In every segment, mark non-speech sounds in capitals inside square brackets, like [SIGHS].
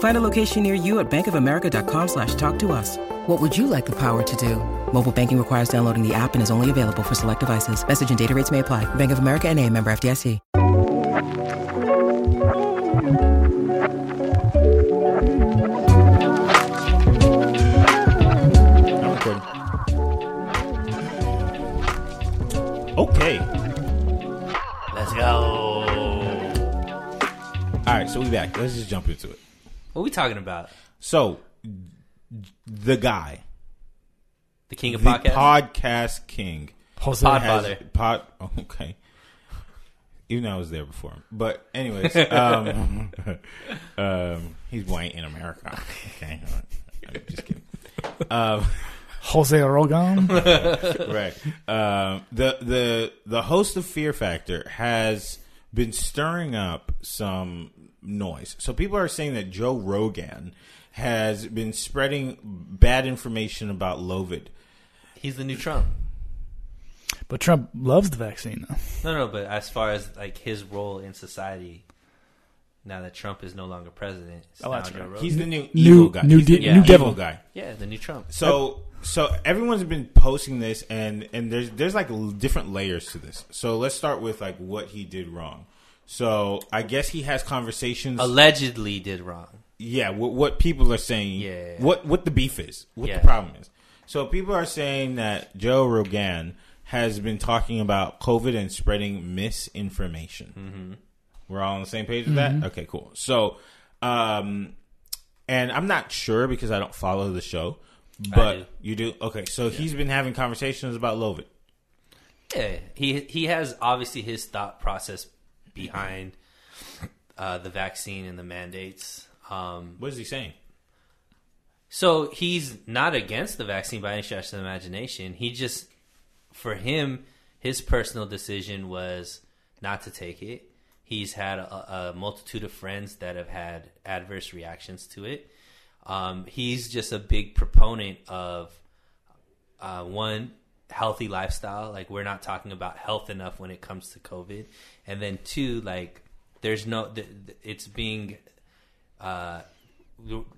Find a location near you at bankofamerica.com slash talk to us. What would you like the power to do? Mobile banking requires downloading the app and is only available for select devices. Message and data rates may apply. Bank of America and a member FDIC. Okay. Let's go. All right, so we back. Let's just jump into it. What are we talking about? So, the guy, The king of the podcast. podcast king, Jose Podfather. has pod. oh, okay, even though I was there before him. But anyways, um, [LAUGHS] um, he's white in America. Okay, I'm just kidding. Um, Jose Rogan. [LAUGHS] right. Um, the the the host of Fear Factor has been stirring up some noise. So people are saying that Joe Rogan has been spreading bad information about Lovid. He's the new Trump. but Trump loves the vaccine, though. No, no, but as far as like his role in society, now that Trump is no longer president, it's Oh, that's Joe right. He's the new New- guy. new He's the de- new evil devil. guy. yeah, the new Trump. So so everyone's been posting this and and there's there's like different layers to this. So let's start with like what he did wrong. So I guess he has conversations Allegedly did wrong. yeah, what, what people are saying, Yeah. what what the beef is, what Yeah. the problem is. So people are saying that Joe Rogan has been talking about COVID and spreading misinformation. Mm-hmm. We're all on the same page with that. Okay, cool. So, um, and I'm not sure because I don't follow the show, but do. you do. Okay, so he's been having conversations about Lovid. Yeah, he he has obviously his thought process behind uh, the vaccine and the mandates. Um, What is he saying? So he's not against the vaccine by any stretch of the imagination. He just, for him, his personal decision was not to take it. He's had a, a multitude of friends that have had adverse reactions to it. Um, he's just a big proponent of uh, one healthy lifestyle. Like we're not talking about health enough when it comes to COVID, and then two, like there's no, it's being uh,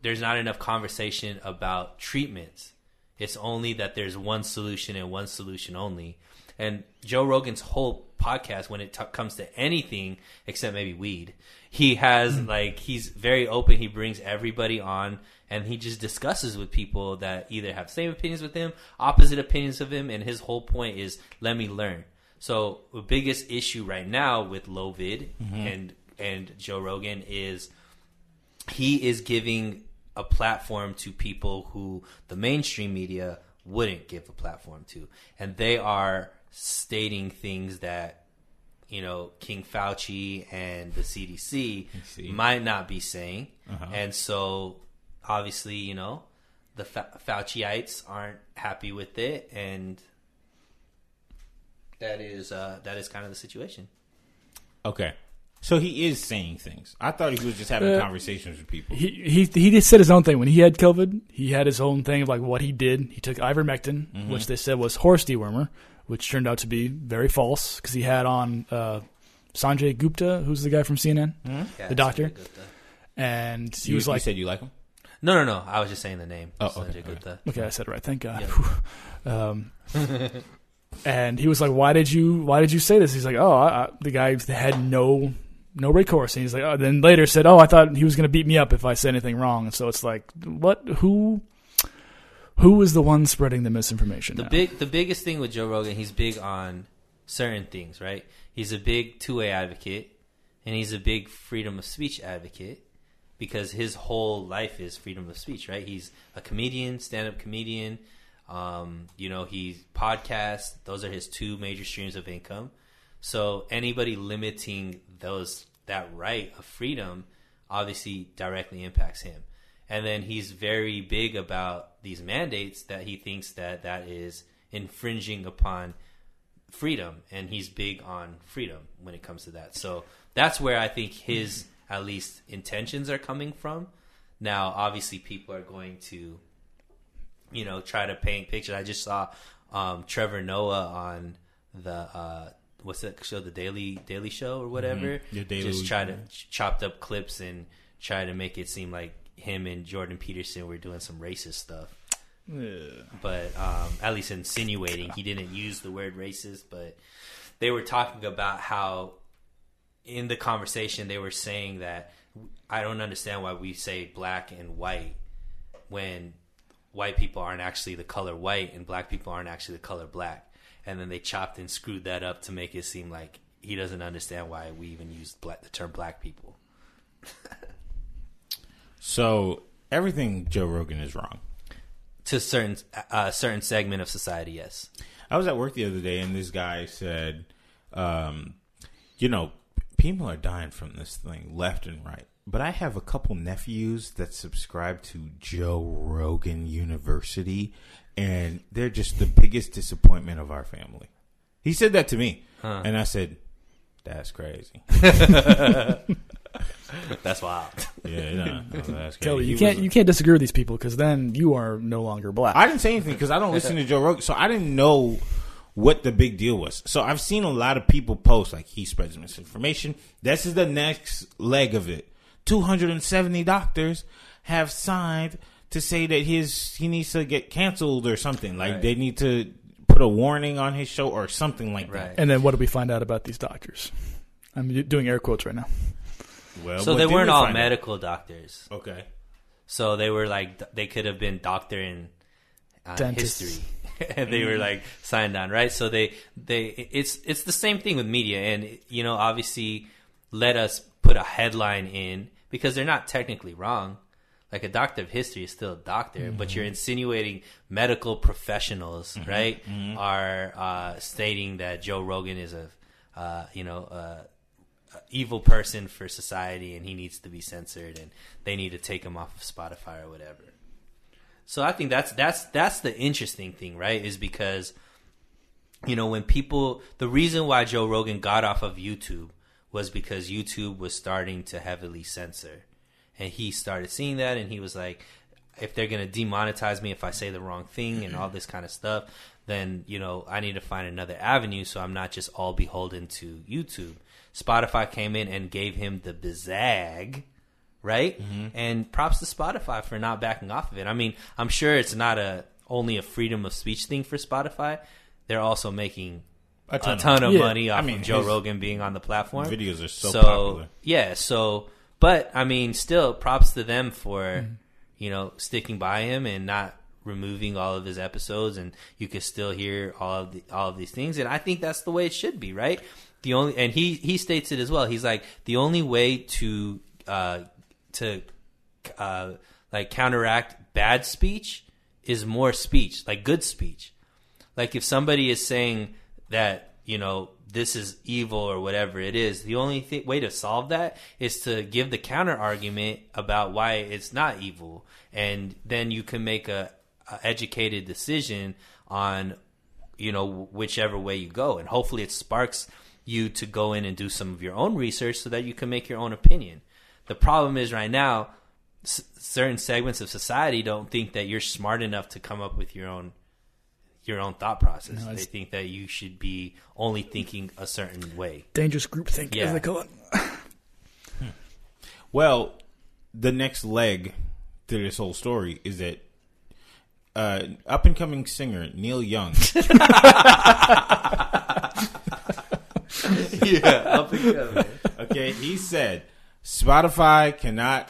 there's not enough conversation about treatments. It's only that there's one solution and one solution only. And Joe Rogan's whole podcast, when it t- comes to anything except maybe weed, he has like he's very open. He brings everybody on, and he just discusses with people that either have same opinions with him, opposite opinions of him. And his whole point is, let me learn. So the biggest issue right now with Lovid mm-hmm. and and Joe Rogan is he is giving a platform to people who the mainstream media wouldn't give a platform to and they are stating things that you know King Fauci and the CDC might not be saying uh-huh. and so obviously you know the Fa- Fauciites aren't happy with it and that is uh that is kind of the situation Okay, so he is saying things. I thought he was just having Uh, conversations with people. he he he just said his own thing when he had COVID. He had his own thing of like what he did. He took ivermectin, Mm-hmm. which they said was horse dewormer, which turned out to be very false because he had on uh, Sanjay Gupta, who's the guy from CNN, Yeah, the doctor, and he you, was like, you said you like him. No, no, no. I was just saying the name. Oh, Sanjay okay, Gupta. Okay, I said it right. Thank God. Yeah. [LAUGHS] um, and he was like, "Why did you? Why did you say this?" He's like, "Oh, I, I, the guy had no no recourse." And he's like, "Oh." Then later said, "Oh, I thought he was going to beat me up if I said anything wrong." And so it's like, what? Who? Who is the one spreading the misinformation? The now? big, the biggest thing with Joe Rogan, he's big on certain things, right? He's a big two way advocate. and he's a big freedom of speech advocate because his whole life is freedom of speech, right? He's a comedian, stand-up comedian. Um, you know, he podcasts. Those are his two major streams of income. So anybody limiting those that right of freedom obviously directly impacts him. And then he's very big about these mandates that he thinks that that is infringing upon freedom and he's big on freedom when it comes to that. So that's where I think his at least intentions are coming from. Now, obviously people are going to you know, try to paint pictures. I just saw um, Trevor Noah on the uh, what's that show, the Daily Daily Show or whatever. Mm-hmm. Yeah, Daily just try to ch- chopped up clips and try to make it seem like him and Jordan Peterson were doing some racist stuff. But um, at least insinuating he didn't use the word racist, but they were talking about how in the conversation they were saying that I don't understand why we say black and white when white people aren't actually the color white and black people aren't actually the color black. And then they chopped and screwed that up to make it seem like he doesn't understand why we even use black, the term black people. So everything Joe Rogan is wrong. To certain uh, certain segment of society, yes. I was at work the other day, and this guy said, um, "You know, people are dying from this thing left and right." But I have a couple nephews that subscribe to Joe Rogan University, and they're just the biggest disappointment of our family. He said that to me, and I said, "That's crazy." [LAUGHS] [LAUGHS] That's wild. Yeah, no, no, that's crazy. Kelly, you He can't was- you can't disagree with these people because then you are no longer black. I didn't say anything because I don't listen to Joe Rogan, so I didn't know what the big deal was. So I've seen a lot of people post like he spreads misinformation. This is the next leg of it. Two hundred and seventy doctors have signed to say that his he needs to get canceled or something. Like Right. they need to put a warning on his show or something like Right. and then what do we find out about these doctors? I'm doing air quotes right now. Well, So they weren't we all find out? medical doctors. Okay. So they were like they could have been doctor in uh, history, and [LAUGHS] they were like signed on, right? So they they it's it's the same thing with media, and you know obviously let us put a headline in because they're not technically wrong. Like a doctor of history is still a doctor, but you're insinuating medical professionals, right, are uh, stating that Joe Rogan is a uh, you know. Uh, evil person for society and he needs to be censored and they need to take him off of Spotify or whatever. So I think that's that's that's the interesting thing, right? Is because you know when people the reason why Joe Rogan got off of YouTube was because YouTube was starting to heavily censor. And he started seeing that and he was like if they're going to demonetize me if I say the wrong thing and all this kind of stuff, then, you know, I need to find another avenue so I'm not just all beholden to YouTube. Spotify came in and gave him the bizag, right? And props to Spotify for not backing off of it. I mean, I'm sure it's not a only a freedom of speech thing for Spotify. They're also making A a ton ton, of- of Yeah. money off I mean, of Joe Rogan being on the platform. videos are so popular. Yeah, so but I mean, still props to them for Mm-hmm. you know sticking by him and not removing all of his episodes, and you can still hear all of the all of these things. And I think that's the way it should be, right? The only and he he states it as well. He's like the only way to uh to uh like counteract bad speech is more speech, like good speech. Like if somebody is saying that you know this is evil or whatever it is the only th- way to solve that is to give the counter argument about why it's not evil. And then you can make a, a educated decision on you know whichever way you go. And hopefully it sparks you to go in and do some of your own research so that you can make your own opinion the problem is right now s- certain segments of society don't think that you're smart enough to come up with your own your own thought process. No, they think that you should be only thinking a certain way. Dangerous group think, Yeah. as they call it. [LAUGHS] Well, the next leg to this whole story is that uh, up and coming singer Neil Young [LAUGHS] [LAUGHS] yeah, up and coming. Okay, he said Spotify cannot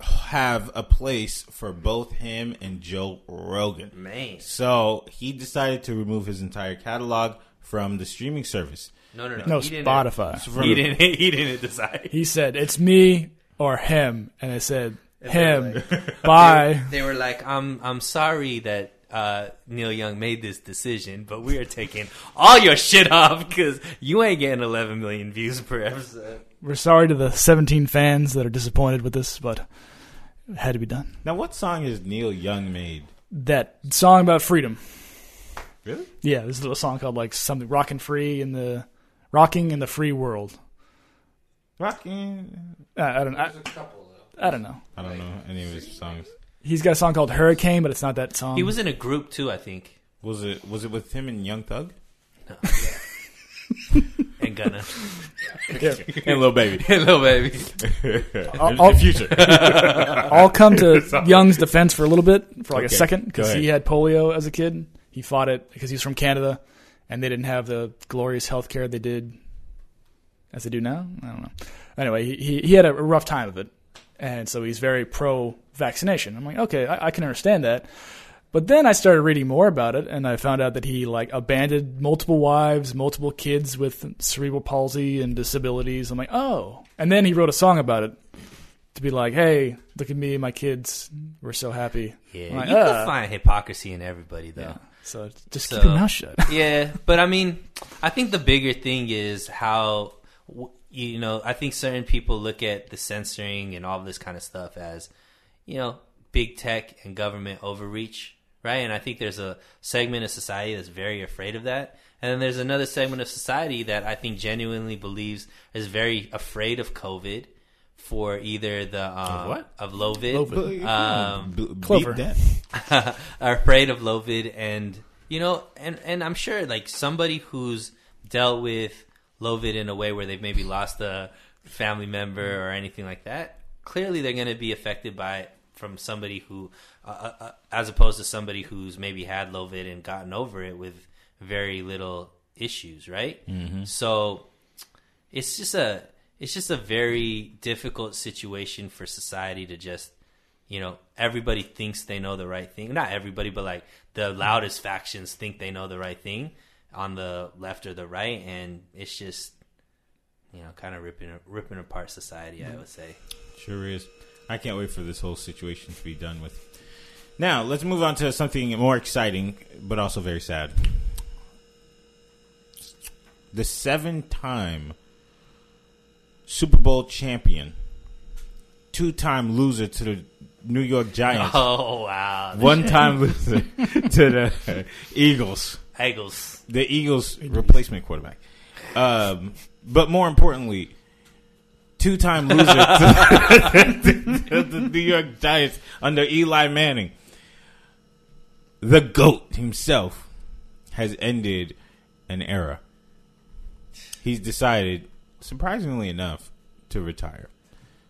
have a place for both him and Joe Rogan. Man. So he decided to remove his entire catalog from the streaming service. No, no, no. No, he didn't- Spotify. He didn't. [LAUGHS] He didn't decide. He said, "It's me or him," and I said, "Him." [LAUGHS] Bye. They were like, "I'm, I'm sorry that uh, Neil Young made this decision, but we are taking all your shit off because you ain't getting 11 million views per episode." We're sorry to the 17 fans that are disappointed with this, but it had to be done. Now, what song has Neil Young made? That song about freedom. Really? Yeah, this is a song called like something "Rockin' Free" in the "Rocking in the Free World." Rocking. Uh, I don't. I, I don't know. I don't know any of his songs. He's got a song called "Hurricane," but it's not that song. He was in a group too, I think. Was it was it with him and Young Thug [LAUGHS] And Gunna, [LAUGHS] Yeah. and Lil Baby? little baby. [LAUGHS] I'll, [LAUGHS] I'll- future. I'll come to Young's defense for a little bit, for like Okay, a second, go because ahead. he had polio as a kid. He fought it because he's from Canada, and they didn't have the glorious health care they did as they do now. I don't know. Anyway, he, he, he had a rough time of it, and so he's very pro vaccination. I'm like, okay, I, I can understand that. But then I started reading more about it, and I found out that he like abandoned multiple wives, multiple kids with cerebral palsy and disabilities. I'm like, oh. And then he wrote a song about it to be like, hey, look at me, and my kids, we're so happy. Yeah, like, you can ah. find hypocrisy in everybody, though. Yeah. So just So- keep your mouth shut. [LAUGHS] yeah, but I mean, I think the bigger thing is how you know. I think certain people look at the censoring and all this kind of stuff as you know big tech and government overreach, right? And I think there's a segment of society that's very afraid of that, and then there's another segment of society that I think genuinely believes is very afraid of COVID for either the um, what? of Lovid, Lovid. Um, B- beat Clover. that. [LAUGHS] are afraid of Lovid, and you know, and and I'm sure like somebody who's dealt with Lovid in a way where they've maybe lost a family member or anything like that, clearly they're going to be affected by it from somebody who, uh, uh, uh, as opposed to somebody who's maybe had Lovid and gotten over it with very little issues, right? So it's just a it's just a very difficult situation for society to just you know everybody thinks they know the right thing not everybody but like the loudest factions think they know the right thing on the left or the right and it's just you know kind of ripping ripping apart society i would say Sure is. I can't wait for this whole situation to be done with. Now, let's move on to something more exciting, but also very sad. The seven time Super Bowl champion, two time loser to the New York Giants, [LAUGHS] oh wow one time [LAUGHS] loser to the Eagles. eagles the Eagles' replacement quarterback. Um, but more importantly, two-time loser [LAUGHS] to, to the New York Giants under Eli Manning. The goat himself has ended an era. He's decided, surprisingly enough, to retire.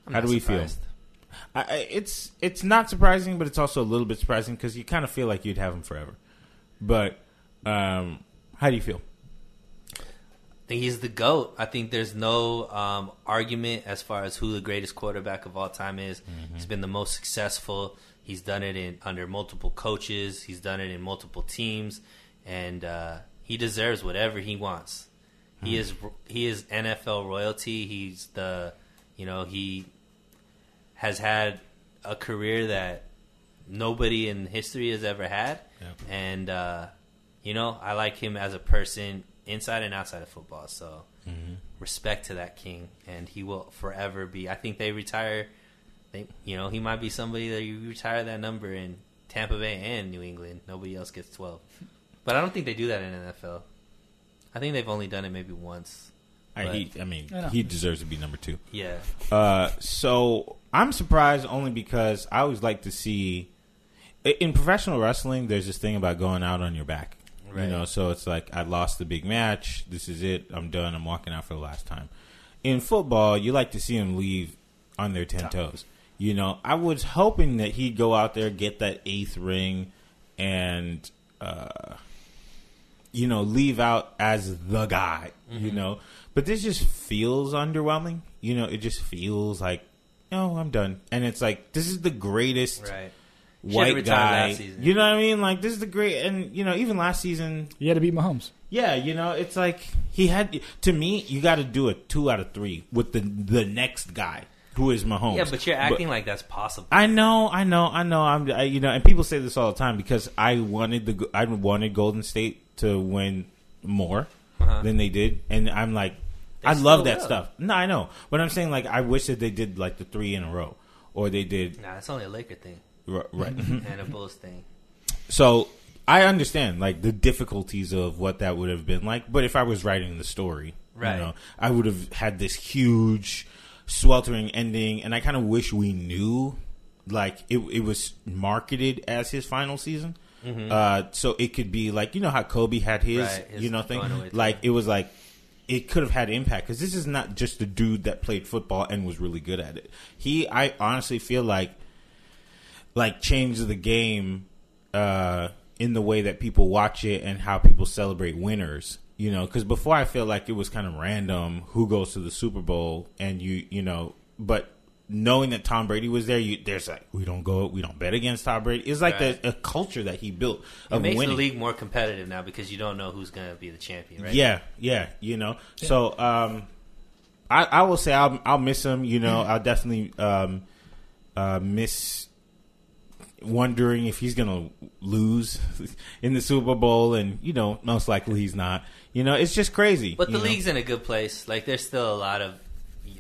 I'm How do we surprised. feel? I, I- it's it's not surprising, but it's also a little bit surprising because you kind of feel like you'd have him forever. But um, how do you feel? I think he's the goat. I think there's no um, argument as far as who the greatest quarterback of all time is. He's been the most successful. He's done it in under multiple coaches. He's done it in multiple teams, and uh, he deserves whatever he wants. He is he is NFL royalty. He's the you know he has had a career that nobody in history has ever had, and uh, you know I like him as a person inside and outside of football. So respect to that king, and he will forever be. I think they retire. They, you know, he might be somebody that you retire that number in Tampa Bay and New England. Nobody else gets twelve, but I don't think they do that in NFL. I think they've only done it maybe once. I, But- he, I mean, I he deserves to be number two. Yeah, Uh, so I'm surprised only because I always like to see in professional wrestling. There's this thing about going out on your back, you know. So it's like I lost the big match. This is it. I'm done. I'm walking out for the last time. In football, you like to see them leave on their ten toes. You know, I was hoping that he'd go out there, get that eighth ring, and uh, you know, leave out as the guy, you know. But this just feels underwhelming. You know, it just feels like, oh, I'm done. And it's like, this is the greatest right. White guy. You know what I mean? Like, this is the great, and, you know, even last season, You had to beat Mahomes. Yeah, you know, it's like he had to me. You got to do a two out of three with the the next guy who is Mahomes. Yeah, but you're acting like that's possible. I know, I know, I know. I'm, I, you know, and people say this all the time because I wanted the I wanted Golden State to win more Uh-huh. than they did, and I'm like, I love that will. stuff. No, I know, but I'm saying like I wish that they did like the three in a row, or they did Nah, it's only a Laker thing r- right. [LAUGHS] and a Bulls thing. So I understand like the difficulties of what that would have been like, but if I was writing the story, Right. you know, I would have had this huge sweltering ending, and I kind of wish we knew like it, it was marketed as his final season. Uh, so it could be like you know how Kobe had his, Mm-hmm. Right, his you know thing like it was like it could have had impact because this is not just the dude that played football and was really good at it. He, I honestly feel like like changed the game uh, in the way that people watch it and how people celebrate winners. You know, because before I feel like it was kind of random who goes to the Super Bowl and you, you know, but knowing that Tom Brady was there, you there's like we don't go, we don't bet against Tom Brady. It's like Right. the a culture that he built It of makes winning. the league more competitive now because you don't know who's going to be the champion, right? Yeah, yeah, you know. So um, I I will say I'll I'll miss him. You know, I'll definitely um, uh, miss wondering if he's gonna lose [LAUGHS] in the Super Bowl, and you know, most likely he's not. You know, it's just crazy. But the know? league's in a good place. Like there's still a lot of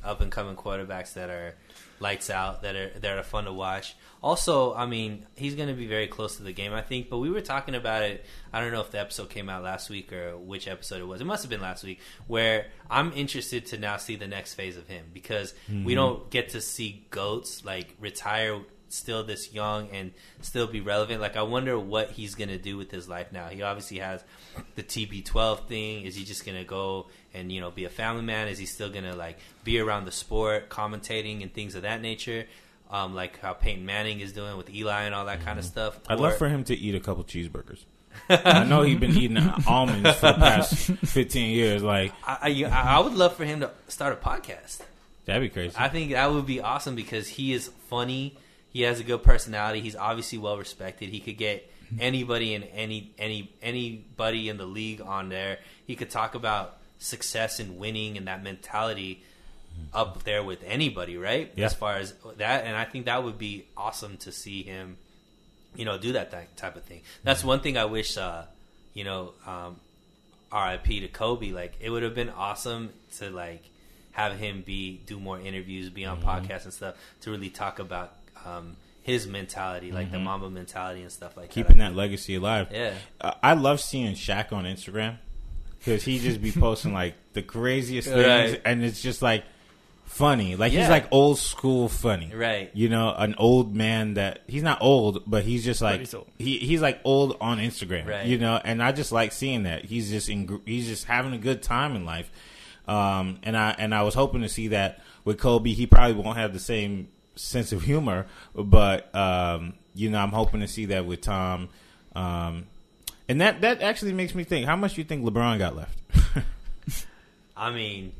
up and coming quarterbacks that are lights out that are that are fun to watch. Also, I mean, he's going to be very close to the game, I think. But we were talking about it. I don't know if the episode came out last week or which episode it was. It must have been last week. Where I'm interested to now see the next phase of him because Mm-hmm. we don't get to see goats like retire still this young and still be relevant. Like I wonder what he's gonna do with his life now. He obviously has the TB12 thing. Is he just gonna go and you know be a family man? Is he still gonna like be around the sport, commentating and things of that nature? Um, like how Peyton Manning is doing with Eli and all that kind of stuff. Mm-hmm. I'd Or- love for him to eat a couple cheeseburgers. I know he's been eating [LAUGHS] almonds for the past fifteen years. Like I, I, I would love for him to start a podcast. that'd be crazy. I think that would be awesome because he is funny. He has a good personality. He's obviously well respected. He could get anybody in any any anybody in the league on there. He could talk about success and winning and that mentality up there with anybody, right? Yeah. As far as that, and I think that would be awesome to see him, you know, do that, that type of thing. That's one thing I wish, uh, you know, um, RIP to Kobe. Like it would have been awesome to like have him be do more interviews, be on podcasts and stuff to really talk about um, his mentality, like the Mamba mentality and stuff like that. Keeping that. that legacy alive. Yeah. Uh, I love seeing Shaq on Instagram because he just be [LAUGHS] posting like the craziest things, Right. and it's just like funny. Like Yeah. he's like old school funny, Right. You know, an old man that he's not old, but he's just like he's old. he he's like old on Instagram, Right. You know, and I just like seeing that he's just in, he's just having a good time in life. Um, and I and I was hoping to see that with Kobe. He probably won't have the same sense of humor, but um, you know, I'm hoping to see that with Tom. Um, and that that actually makes me think: how much do you think LeBron got left? [LAUGHS] I mean,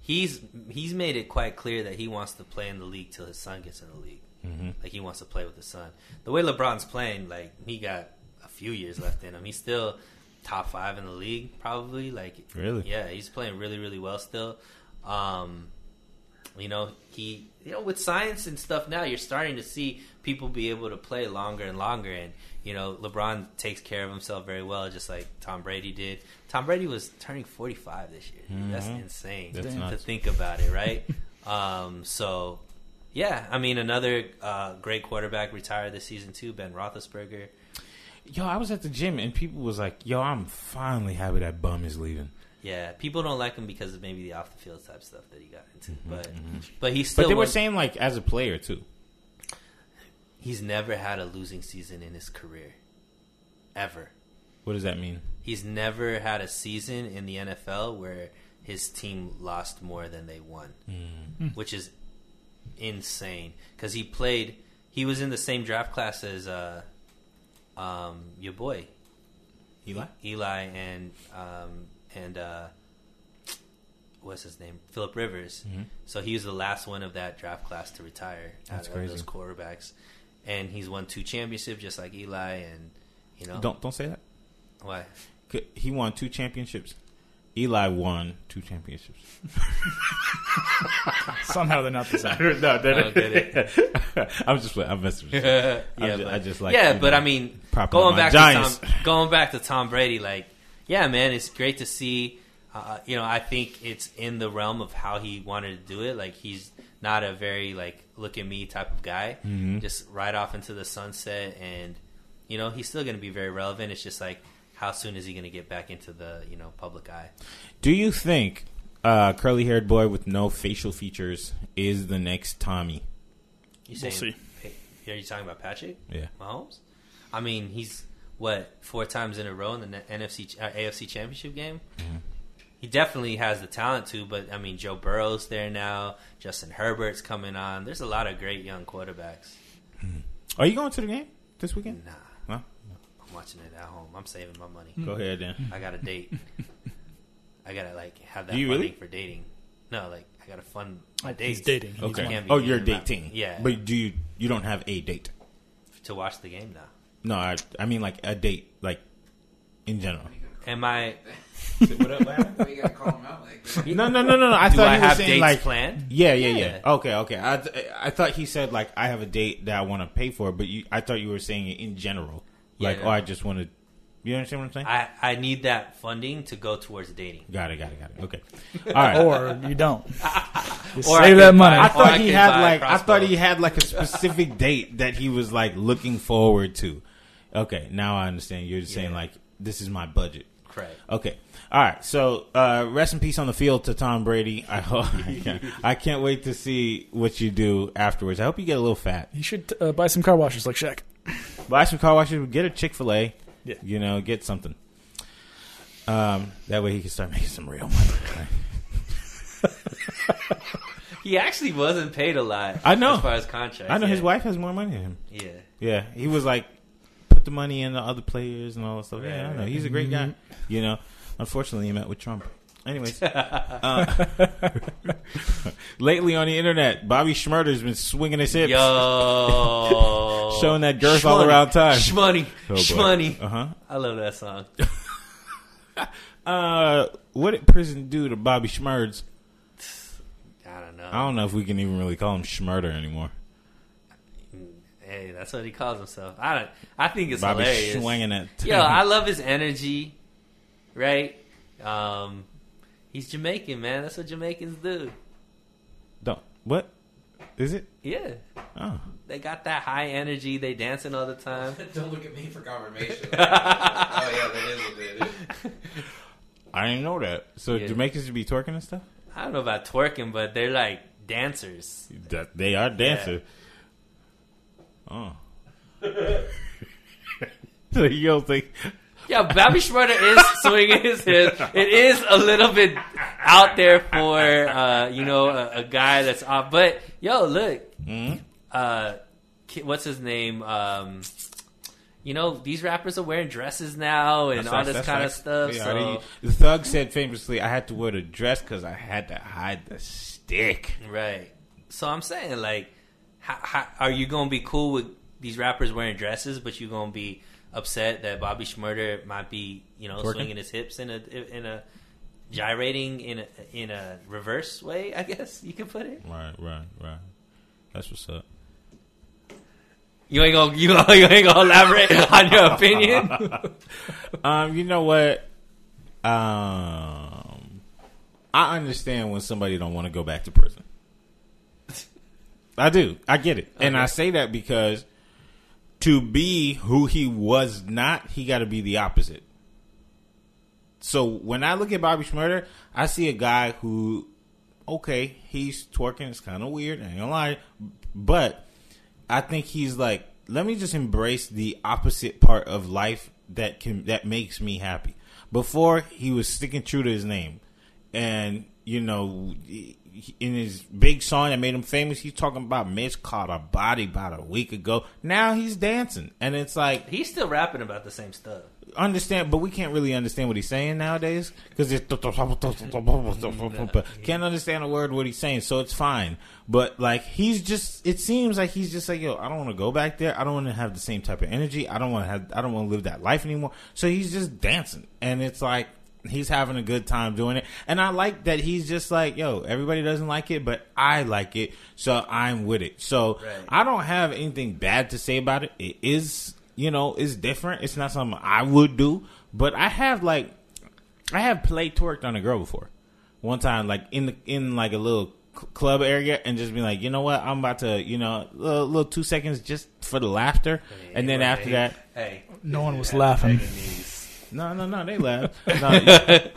he's he's made it quite clear that he wants to play in the league till his son gets in the league. Mm-hmm. Like he wants to play with his son. The way LeBron's playing, like he got a few years left in him. He's still top five in the league, probably. Like Really? yeah, he's playing really really well still. Um, you know, he you know with science and stuff now, you're starting to see people be able to play longer and longer. And you know, LeBron takes care of himself very well, just like Tom Brady did. Tom Brady was turning 45 this year. dude. That's insane That's to nuts. think about it, right? [LAUGHS] um, so, yeah, I mean, another uh, great quarterback retired this season too, Ben Roethlisberger. Yo, I was at the gym and people was like, "Yo, I'm finally happy that bum is leaving." Yeah, people don't like him because of maybe the off the field type stuff that he got into, but but he's still But they were saying like as a player too. he's never had a losing season in his career, ever. What does that mean? He's never had a season in the NFL where his team lost more than they won, which is insane. Because he played, he was in the same draft class as uh, um, your boy Eli. Eli and um, and uh, what's his name, Philip Rivers. So he was the last one of that draft class to retire That's out crazy. of those quarterbacks, and he's won two championships just like Eli. And you know Don't don't say that. why? He won two championships. Eli won two championships. [LAUGHS] Somehow they're not the same. [LAUGHS] no, I don't get it. [LAUGHS] I'm just I'm messing with you. yeah, ju- but, I just like, yeah, but know, I mean, going back Giants. to Tom, going back to Tom Brady, like, yeah, man, it's great to see. Uh, you know, I think it's in the realm of how he wanted to do it. Like, he's not a very like look at me type of guy. Mm-hmm. Just right off into the sunset, and you know, he's still going to be very relevant. It's just like, how soon is he going to get back into the you know public eye? Do you think uh, curly haired boy with no facial features is the next Tommy? You We'll saying? see. Hey, are you talking about Patrick? Yeah. Mahomes. I mean, he's what four times in a row in the NFC uh, AFC Championship game. Mm-hmm. He definitely has the talent to, but I mean, Joe Burrow's there now. Justin Herbert's coming on. There's a lot of great young quarterbacks. Are you going to the game this weekend? Nah, Well, I'm watching it at home. I'm saving my money. go ahead then. I got a date. [LAUGHS] I gotta like have that Do you funding really? for dating. No, like I gotta fund my dates he's dating. Okay. can't Oh, you're dating. Yeah. But do you you don't have a date? to watch the game now. No, I I mean like a date, like in general. Am I? what up, Why you gotta call him out like that? No, no, no, no, no. I Do thought I he was have saying dates like planned? Yeah, yeah, yeah. Yeah. Okay, okay. I I thought he said like I have a date that I want to pay for, but you, I thought you were saying it in general. Yeah, Like, no. oh, I just want to. You understand what I'm saying? I I need that funding to go towards dating. got it, got it, got it. Okay. [LAUGHS] All right. Or you don't. [LAUGHS] You Or I save could that money. buy- I Or thought I he could had buy a like I crossbow. thought he had like a specific date that he was like looking forward to. Okay, now I understand. You're just saying like this is my budget. Correct. Okay. All right. So, uh, rest in peace on the field to Tom Brady. [LAUGHS] I hope I can't, I can't wait to see what you do afterwards. I hope you get a little fat. You should uh, buy some car washers like Shaq. Buy some car washes. Get a Chick Fil A. Yeah. You know, get something. Um, that way he can start [LAUGHS] making some real money. [LAUGHS] He actually wasn't paid a lot. I know. as far as contracts. I know yeah. his wife has more money than him. Yeah, Yeah, he was like put the money and the other players and all that stuff. Yeah, I know. He's a great guy. You know, unfortunately, he met with Trump. Anyways, [LAUGHS] uh, [LAUGHS] lately on the internet, Bobby Shmurda's been swinging his hips, yo, [LAUGHS] showing that girth all around time. Shmoney, Oh, shmoney. Uh huh. I love that song. Uh, what did prison do to Bobby Schmurds? [SIGHS] I don't know. I don't know if we can even really call him Shmurda anymore. Hey, that's what he calls himself. I don't. I think it's Bobby hilarious. swinging it. Yo, I love his energy. Right? Um, he's Jamaican, man. That's what Jamaicans do. don't what is it? Yeah, Oh, they got that high energy. They dancing all the time. [LAUGHS] Don't look at me for confirmation. [LAUGHS] oh yeah, that is what it is. I didn't know that. So Yeah. Jamaicans should be twerking and stuff. I don't know about twerking, but they're like dancers. That they are dancers. Oh. [LAUGHS] so you don't think? Yeah, Bobby Shmurda is swinging his hips. It is a little bit out there for uh, you know a, a guy that's off. But yo, look, Mhm. uh, what's his name? Um, you know these rappers are wearing dresses now and That's all this that's kind of facts. stuff. So the thug said famously, "I had to wear the dress because I had to hide the stick." right. So I'm saying like, how, how, are you gonna be cool with these rappers wearing dresses, but you gonna be upset that Bobby Shmurda might be you know Twerking? swinging his hips in a in a gyrating in a in a reverse way? I guess you could put it. Right, right, right. That's what's up. You ain't gonna you, [LAUGHS] you ain't gonna elaborate on your opinion. [LAUGHS] Um, you know what? Um, I understand when somebody don't want to go back to prison. I do. I get it, and I say that because to be who he was not, he got to be the opposite. So when I look at Bobby Shmurda, I see a guy who, okay, he's twerking. It's kind of weird. I ain't gonna lie, but I think he's like, let me just embrace the opposite part of life that can that makes me happy. Before he was sticking true to his name, and you know, in his big song that made him famous, he's talking about Mitch caught a body about a week ago. Now he's dancing, and it's like He's still rapping about the same stuff. understand, but we can't really understand what he's saying nowadays because it's [LAUGHS] can't understand a word what he's saying. So it's fine. But like he's just, it seems like he's just like, yo, I don't want to go back there. I don't want to have the same type of energy. I don't want to have. I don't want to live that life anymore. So he's just dancing, and it's like he's having a good time doing it. And I like that he's just like, yo, everybody doesn't like it, but I like it, so I'm with it. So I don't have anything bad to say about it. It is, you know, it's different. It's not something I would do, but I have like, I have played twerked on a girl before. One time, like in the in like a little club area, and just be like, you know what, I'm about to, you know, little, little two seconds just for the laughter, and then after that, hey, No one was laughing. No, no, no, they laugh. No,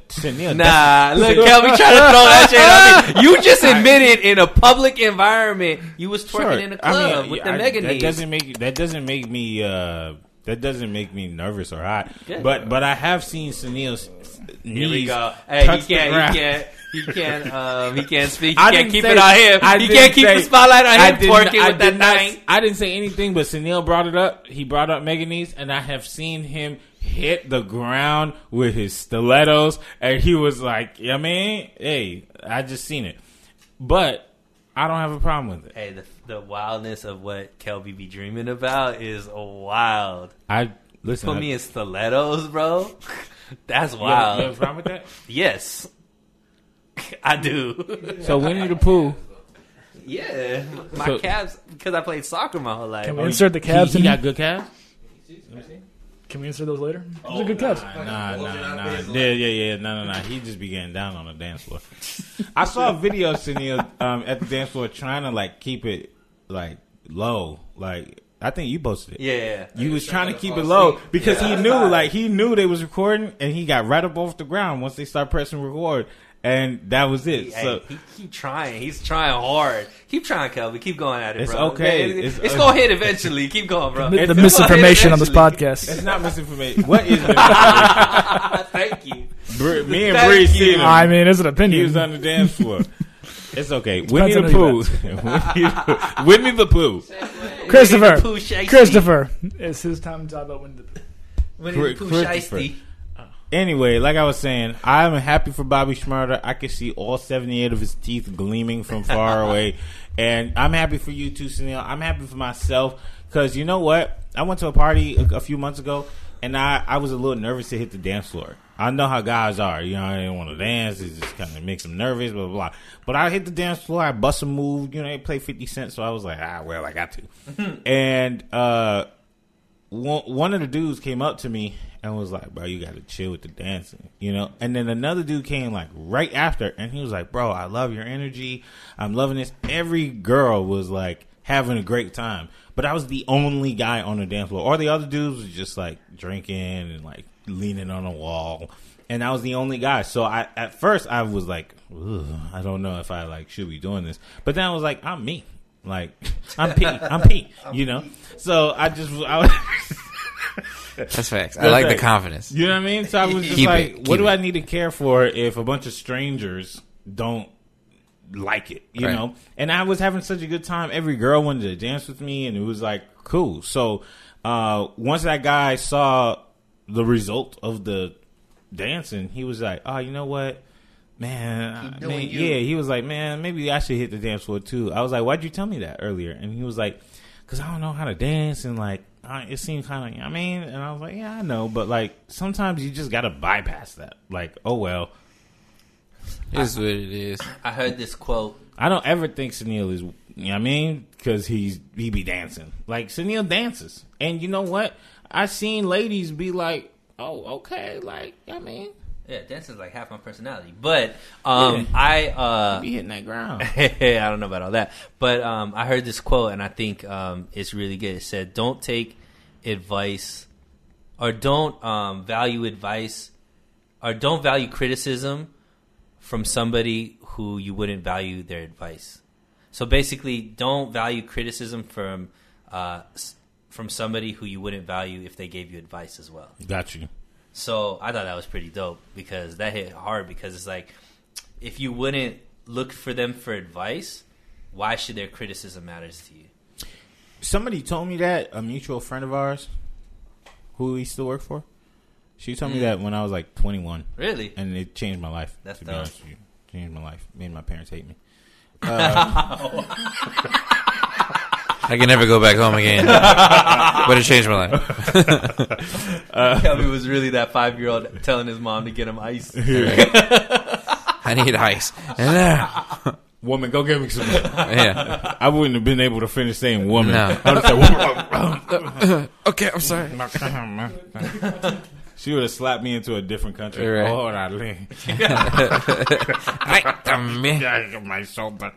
Chanel, Nah, look, Kelby trying to throw that shit on me. [LAUGHS] You just admitted in a public environment you was twerking Sure. in a I club mean, with I- the mega That doesn't make that doesn't make me uh that doesn't make me nervous or hot. Good. But but I have seen Sunil's knees. Here we go. Hey, he can't, he can't, he [LAUGHS] can't, um, he can't speak. He I can't keep say- it on him. I he can't keep say- the spotlight on I him twerking I with that not- nine. I didn't say anything, but Sunil brought it up. He brought up Megan Knees, and I have seen him hit the ground with his stilettos, and he was like, "I mean, hey, I just seen it," but I don't have a problem with it. Hey, the, the wildness of what Kelby be dreaming about is wild. I listen. Put I- me in stilettos, bro. [LAUGHS] That's you have- you have a wild. problem with that? [LAUGHS] Yes, [LAUGHS] I do. So Winnie the Pooh. yeah, my So- calves because I played soccer my whole life. Can we insert the calves He, in? he got good calves. Can we insert those later? Those are good calves. Nah, nah, nah. Yeah, yeah, yeah. No, no, no. He just be getting down on the dance floor. I saw a video of Sunil um, at the dance floor trying to like keep it like low. Like I think you posted it. Yeah, You was trying to keep it low asleep. because Yeah, he knew, fine. like he knew they was recording, and he got right up off the ground once they start pressing record, and that was it. Hey, So he keep trying. He's trying hard. Keep trying, Kelby. Keep going at it, It's bro. okay. It- It's It's, okay. gonna hit eventually. Keep going, bro. The, the It's- misinformation on this podcast. it's not misinformation. What is misinformation? [LAUGHS] Thank you. Br- Me and Thank Bree you. I mean, it's an opinion. He opinion. was on the dance floor. [LAUGHS] It's okay. Winnie Depends the on Pooh. who [LAUGHS] Winnie, Winnie the Pooh. Christopher. Pooh Shiesty. Christopher. It's his time to talk about Winnie the Pooh. Winnie the Pooh Christopher. Shiesty. Anyway, like I was saying, I'm happy for Bobby Shmurda. I can see all 78 of his teeth gleaming from far [LAUGHS] away. And I'm happy for you too, Sunil. I'm happy for myself because you know what? I went to a party a, a few months ago and I, I was a little nervous to hit the dance floor. I know how guys are. You know, I didn't want to dance. It just kind of makes them nervous, blah, blah, blah. But I hit the dance floor. I bust a move. You know, they play 50 Cent. So I was like, ah, well, I got to. [LAUGHS] and, uh, one, one of the dudes came up to me and was like, "Bro, you got to chill with the dancing," you know. And then another dude came like right after, and he was like, "Bro, I love your energy. I'm loving this." Every girl was like having a great time, but I was the only guy on the dance floor. All the other dudes was just like drinking and like leaning on a wall, and I was the only guy. So I at first I was like, I don't know if I like should be doing this, but then I was like, I'm me. Like [LAUGHS] I'm Pete. I'm Pete. [LAUGHS] You know. So I just I was. [LAUGHS] [LAUGHS] That's facts. I That's like the confidence. You know what I mean? So I was just Keep like, it, what keep do it. I need to care for if a bunch of strangers don't like it? You Right. know? And I was having such a good time. Every girl wanted to dance with me, and it was like cool. So uh, once that guy saw the result of the dancing, he was like, "Oh, you know what?" Man, doing man, you. yeah, he was like, man, maybe I should hit the dance floor too. I was like, why'd you tell me that earlier? And he was like, because I don't know how to dance, and like, I, it seemed kind of, I mean, and I was like, yeah, I know, but like, sometimes you just gotta bypass that. Like, oh well, It is what it is. I heard this quote. I don't ever think Sunil is, you know what I mean, because he's he be dancing. Like Sunil dances, and you know what? I seen ladies be like, oh, okay, like, I mean, Yeah, dancing's like half my personality. But um, I uh, be hitting that ground. [LAUGHS] I don't know about all that, but um, I heard this quote and I think um, it's really good. It said, "Don't take advice, or don't um, value advice, or don't value criticism from somebody who you wouldn't value their advice." So basically, don't value criticism from uh, from somebody who you wouldn't value if they gave you advice as well. Got you. So I thought that was pretty dope because that hit hard because it's like if you wouldn't look for them for advice, why should their criticism matters to you? Somebody told me that a mutual friend of ours, who we still work for, She told me mm. that when I was like 21, Really? and it changed my life. That's to be honest with you, changed my life. Made my parents hate me. [LAUGHS] Uh, I can never go back home again. [LAUGHS] but it changed my life. [LAUGHS] Uh, [LAUGHS] Kelby was really that five year old telling his mom to get him ice. [LAUGHS] [LAUGHS] I need ice. And there. Woman, go get me some. Yeah. I wouldn't have been able to finish saying woman. No. I would have said. Okay, I'm sorry. she would have slapped me into a different country. Right. Oh, darling. Ay, también. my shoulder.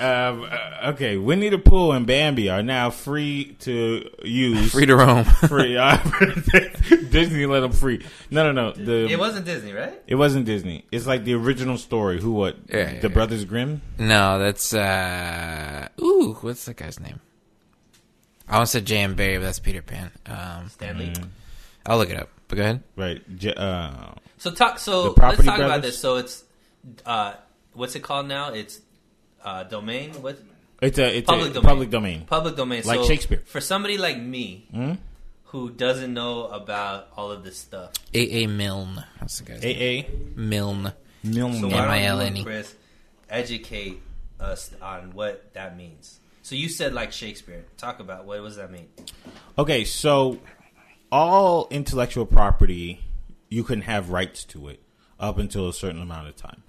Um, uh, okay, Winnie the Pooh and Bambi are now free to use. Free to roam. [LAUGHS] free. Uh, [LAUGHS] Disney let them free. No, no, no. The It wasn't Disney, right? It wasn't Disney. It's like the original story. Who? What? Yeah, yeah, the yeah. Brothers Grimm. No, that's uh ooh, what's that guy's name? I almost said J.M. Barrie, but that's Peter Pan. Um, Stanley. I'll look it up. But go ahead. Right. J- uh, So talk. So let's Property talk about this. So it's uh, what's it called now? It's uh, domain. What it's a it's Public a domain. public domain. public domain? Like so Shakespeare. For somebody like me, who doesn't know about all of this stuff, A. A. Milne. That's the guy's name. AA. Milne. Milne. so why you, M.I.L.N.E.. Chris, educate us on what that means? So you said like Shakespeare. Talk about what does that mean? Okay, so all intellectual property, you can have rights to it up until a certain amount of time.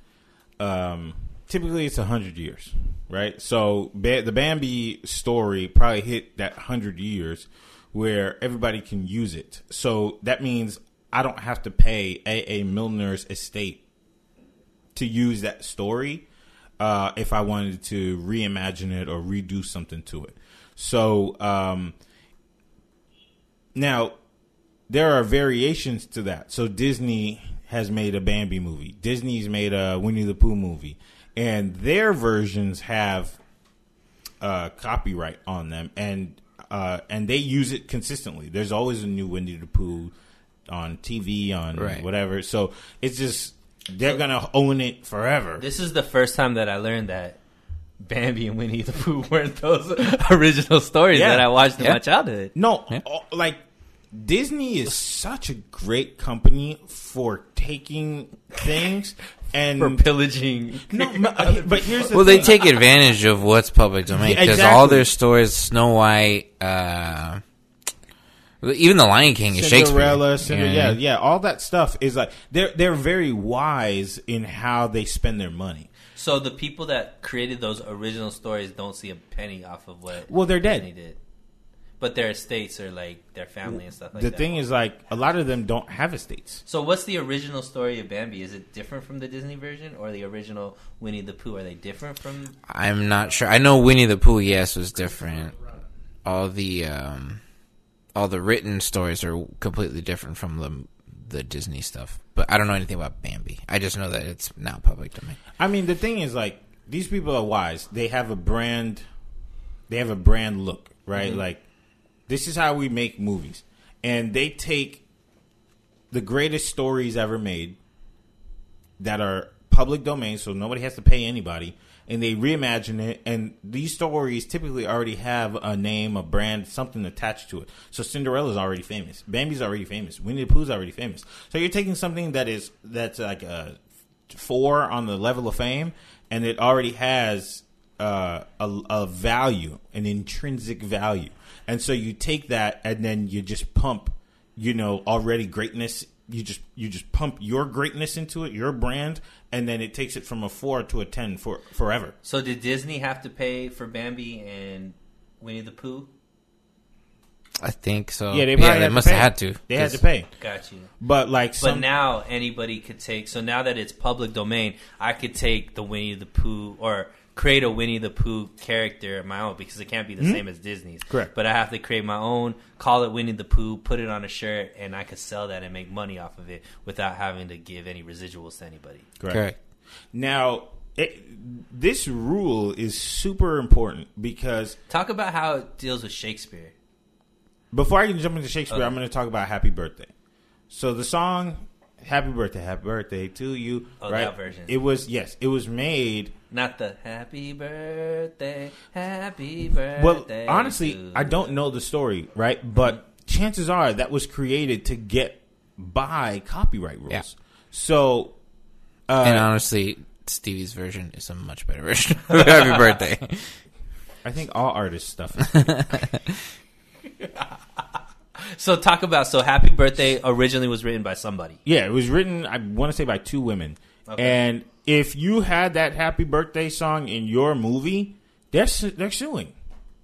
Um, typically, it's hundred years, right? So ba- the Bambi story probably hit that hundred years where everybody can use it. So that means I don't have to pay A. A. Milner's estate to use that story uh, if I wanted to reimagine it or redo something to it. So um, now there are variations to that. So Disney has made a Bambi movie. Disney's made a Winnie the Pooh movie, and their versions have uh, copyright on them, and uh, and they use it consistently. There's always a new Winnie the Pooh on TV, on Right. whatever. So it's just they're gonna own it forever. This is the first time that I learned that Bambi and Winnie the Pooh [LAUGHS] weren't those original stories Yeah. that I watched in Yeah. my childhood. No, Yeah. all- like Disney is such a great company for taking things [LAUGHS] and For pillaging. no, but, but here's the Well, they take advantage of what's public domain Yeah, because all their stories, Snow White, uh, even the Lion King is Shakespeare. Cinderella, Cinder- You yeah, yeah, all that stuff is like they're they're very wise in how they spend their money. So the people that created those original stories don't see a penny off of what Well, they're dead. Did. But their estates are like their family and stuff like the that. The thing is, like a lot of them don't have estates. so what's the original story of Bambi? Is it different from the Disney version or the original Winnie the Pooh? Are they different from I'm not sure. I know Winnie the Pooh, yes, was different. All the um, all the written stories are completely different from the the Disney stuff. But I don't know anything about Bambi. I just know that it's now public domain. I mean, the thing is, like these people are wise. They have a brand. They have a brand look, right? Like this is how we make movies, and they take the greatest stories ever made that are public domain, so nobody has to pay anybody, and they reimagine it. And these stories typically already have a name, a brand, something attached to it. So Cinderella's already famous, Bambi's already famous, Winnie the Pooh's already famous. So you're taking something that is that's like a four on the level of fame, and it already has uh, a, a value, an intrinsic value. And so you take that, and then you just pump, you know, already greatness. You just you just pump your greatness into it, your brand, and then it takes it from a four to a ten for forever. So did Disney have to pay for Bambi and Winnie the Pooh? I think so. Yeah, they probably they must have had to. They had to pay, Got you. but like But now anybody could take. So now that it's public domain, I could take the Winnie the Pooh or create a Winnie the Pooh character of my own because it can't be the hmm? same as Disney's. Correct. But I have to create my own, call it Winnie the Pooh, put it on a shirt, and I could sell that and make money off of it without having to give any residuals to anybody. correct. Correct. Now, it, this rule is super important because Talk about how it deals with Shakespeare. Before I can jump into Shakespeare, Okay. I'm going to talk about Happy Birthday. So the song Happy Birthday, Happy Birthday to you, Oh, right? that version. It was yes, it was made. Not the happy birthday, happy birthday. Well, honestly, to I don't know the story, right? But chances are that was created to get by copyright rules. Yeah. So, uh, and honestly, Stevie's version is a much better [LAUGHS] version Happy [LAUGHS] Birthday. I think all artist stuff. [LAUGHS] Is, So talk about so Happy Birthday originally was written by somebody. yeah, it was written. I want to say by two women. And if you had that Happy Birthday song in your movie, they're su- they're suing.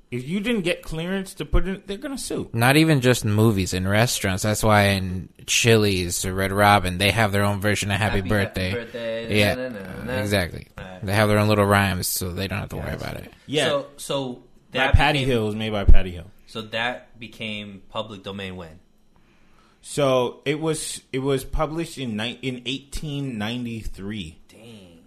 If you didn't get clearance to put it, they're gonna sue. Not even just in movies, in restaurants. That's why in Chili's or Red Robin, they have their own version of Happy, Happy Birthday. Birthday, Yeah, na, na, na, na. exactly. Right. They have their own little rhymes, so they don't have to worry about it. Yeah, So so by that Patty became, Hill was made by Patty Hill. So that became public domain when? So it was it was published in ni- in 1893.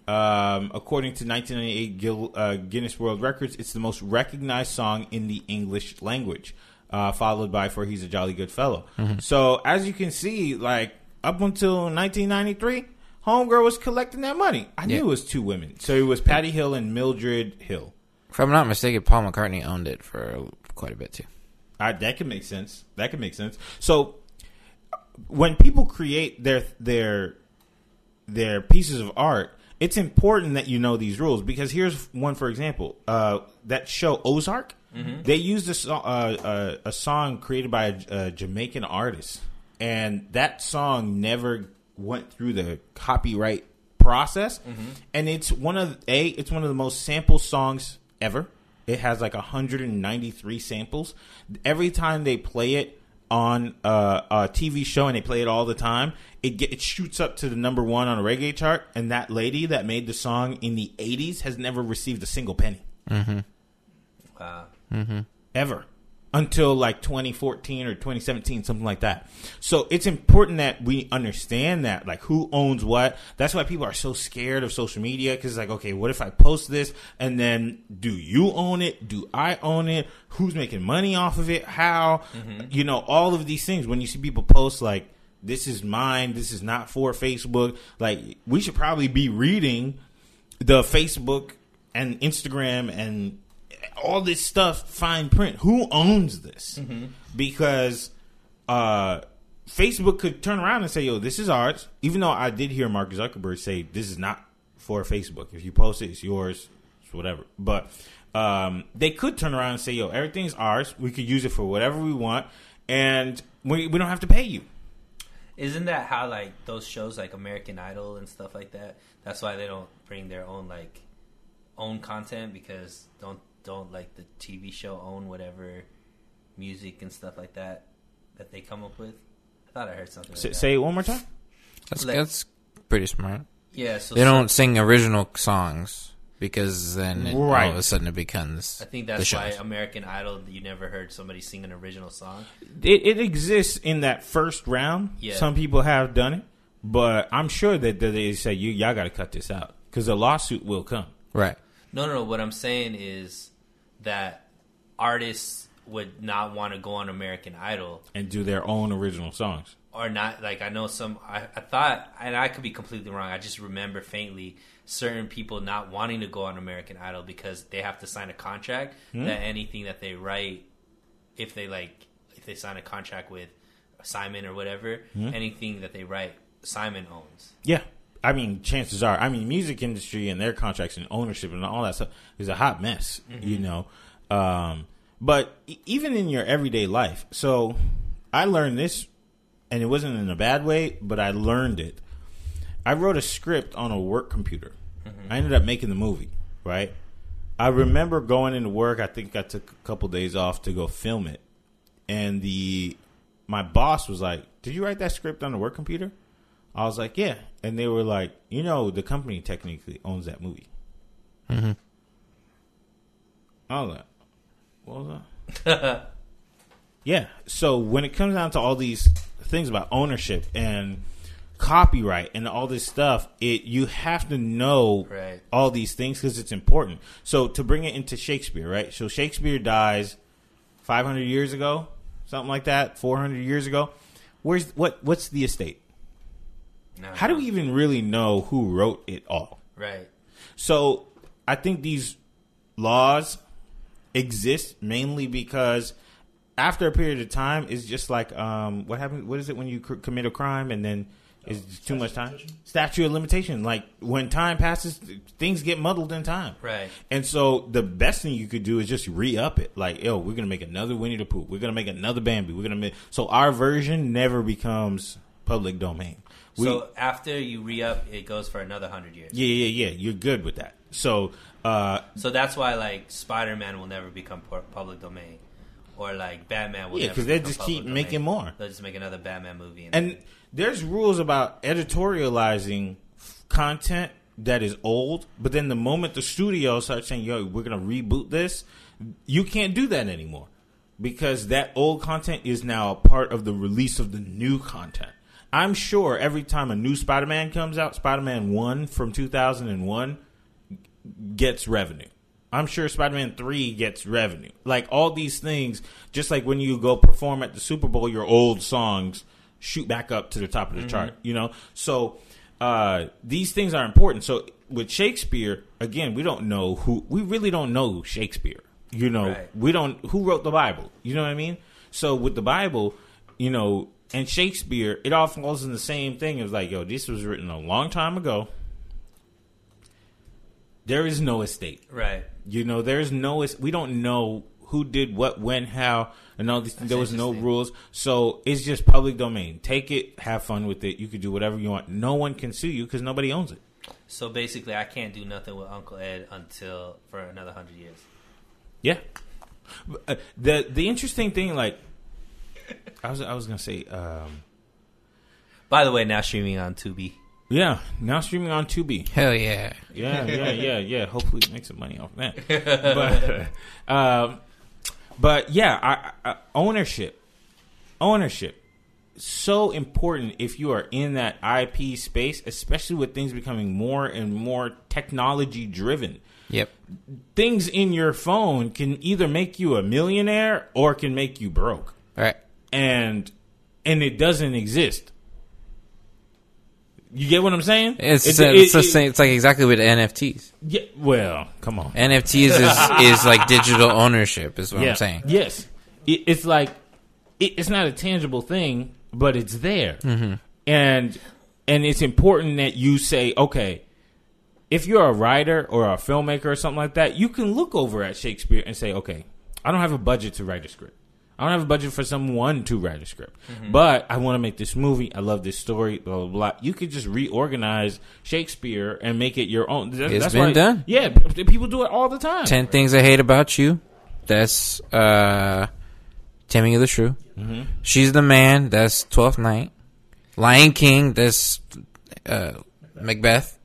Um, according to 1998 Gil, uh, Guinness World Records, it's the most recognized song in the English language, uh, followed by "For He's a Jolly Good Fellow." So as you can see, like up until 1993, Homegirl was collecting that money. I knew it was two women, so it was Patty Hill and Mildred Hill. If I'm not mistaken, Paul McCartney owned it for quite a bit too. I, that could make sense. That could make sense. So when people create their their their pieces of art, it's important that you know these rules because here's one for example. Uh, that show Ozark, they used a, so- uh, uh, a song created by a, a Jamaican artist, and that song never went through the copyright process. And it's one of a it's one of the most sampled songs ever. It has like 193 samples. Every time they play it on uh, a TV show and they play it all the time, it get, it shoots up to the number one on a reggae chart. And that lady that made the song in the 80s has never received a single penny Wow. ever until like 2014 or 2017 something like that. So it's important that we understand that like who owns what. That's why people are so scared of social media because it's like okay what if i post this and then do you own it? Do i own it? Who's making money off of it? How? Mm-hmm. You know all of these things. When you see people post like this is mine this is not for facebook like we should probably be reading the Facebook and Instagram and all this stuff fine print. Who owns this? Because uh, Facebook could turn around and say, "Yo, this is ours." Even though I did hear Mark Zuckerberg say, "This is not for Facebook. If you post it, it's yours. It's whatever." But um, they could turn around and say, "Yo, everything's ours. We could use it for whatever we want, and we, we don't have to pay you." Isn't that how like those shows like American Idol and stuff like that? That's why they don't bring their own like own content because don't don't like the TV show own whatever music and stuff like that that they come up with. I thought I heard something. S- like that. say it one more time. That's Like- that's pretty smart. yeah. So They so- don't sing original songs because then it, Right. all of a sudden it becomes. I think the that's why shows. American Idol. You never heard somebody sing an original song. It, it exists in that first round. Yeah. Some people have done it, but I'm sure that, that they say you y'all got to cut this out because a lawsuit will come. right. No, no, no. What I'm saying is that artists would not want to go on American Idol and do their own original songs. or not. Like I know some. I, I thought, and I could be completely wrong. I just remember faintly certain people not wanting to go on American Idol because they have to sign a contract hmm? that anything that they write, if they like, if they sign a contract with Simon or whatever, hmm? anything that they write, Simon owns. Yeah. I mean, chances are, I mean, music industry and their contracts and ownership and all that stuff is a hot mess, you know. Um, but even in your everyday life, so I learned this, and it wasn't in a bad way, but I learned it. I wrote a script on a work computer. I ended up making the movie, right? I remember going into work. I think I took a couple days off to go film it, and the my boss was like, "Did you write that script on the work computer?" I was like, "Yeah," and they were like, "You know, the company technically owns that movie." Mm-hmm. I was like, "What was that?" [LAUGHS] yeah. So when it comes down to all these things about ownership and copyright and all this stuff, it you have to know Right. all these things because it's important. So to bring it into Shakespeare, right? So Shakespeare dies 500 years ago, something like that, 400 years ago. Where's what? What's the estate? No, How do we even really know who wrote it all? Right. So I think these laws exist mainly because after a period of time, it's just like um, what happens. What is it when you cr- commit a crime and then it's too much time? Statute of limitation. Like when time passes, things get muddled in time. Right. And so the best thing you could do is just re up it. Like, yo, we're gonna make another Winnie the Pooh. We're gonna make another Bambi. We're gonna make so our version never becomes public domain. We, so after you re up, it goes for another hundred years. yeah, yeah, yeah. You're good with that. So uh, So that's why like Spider Man will never become public domain, or like Batman will. Yeah, because they just keep domain. making more. They'll just make another Batman movie. And, And there's rules about editorializing content that is old, but then the moment the studio starts saying, "Yo, we're gonna reboot this," you can't do that anymore because that old content is now a part of the release of the new content. I'm sure every time a new Spider-Man comes out, Spider-Man One from 2001 gets revenue. I'm sure Spider-Man 3 gets revenue. Like all these things, just like when you go perform at the Super Bowl, your old songs shoot back up to the top of the chart, you know? So uh, these things are important. So with Shakespeare, again, we don't know who we really don't know Shakespeare. You know, Right. we don't who wrote the Bible. You know what I mean? So with the Bible, you know, and Shakespeare, it all falls in the same thing. It was like, yo, this was written a long time ago. There is no estate. right. You know, there's no. We don't know who did what, when, how, and all these. there was no rules, so it's just public domain. Take it, have fun with it. You could do whatever you want. No one can sue you because nobody owns it. So basically, I can't do nothing with Uncle Ed until for another hundred years. Yeah. Uh, The the interesting thing, like, I was I was gonna say, um, By the way, now streaming on Tubi. yeah, now streaming on Tubi. Hell yeah. Yeah, [LAUGHS] yeah, yeah, yeah. Hopefully, make some money off that. But, [LAUGHS] um, but yeah, I, I, ownership, ownership, so important if you are in that IP space, especially with things becoming more and more technology driven. Yep. Things in your phone can either make you a millionaire or can make you broke, All right. And and it doesn't exist. You get what I'm saying? It's It- it's, it- same. It's like exactly with NFTs. Yeah, well, come on. NFTs is [LAUGHS] is like digital ownership. Is what yeah. I'm saying. Yes, it, it's like it, it's not a tangible thing, but it's there, Mm-hmm. and and it's important that you say, okay, if you're a writer or a filmmaker or something like that, you can look over at Shakespeare and say, okay, I don't have a budget to write a script. I don't have a budget for someone to write a script, Mm-hmm. but I want to make this movie. I love this story. Blah blah blah. You could just reorganize Shakespeare and make it your own. That- It's that's been why- done. Yeah, people do it all the time. Ten things I hate about you. That's uh, Taming of the Shrew. Mm-hmm. She's the man. That's Twelfth Night. Lion King. That's uh, Macbeth.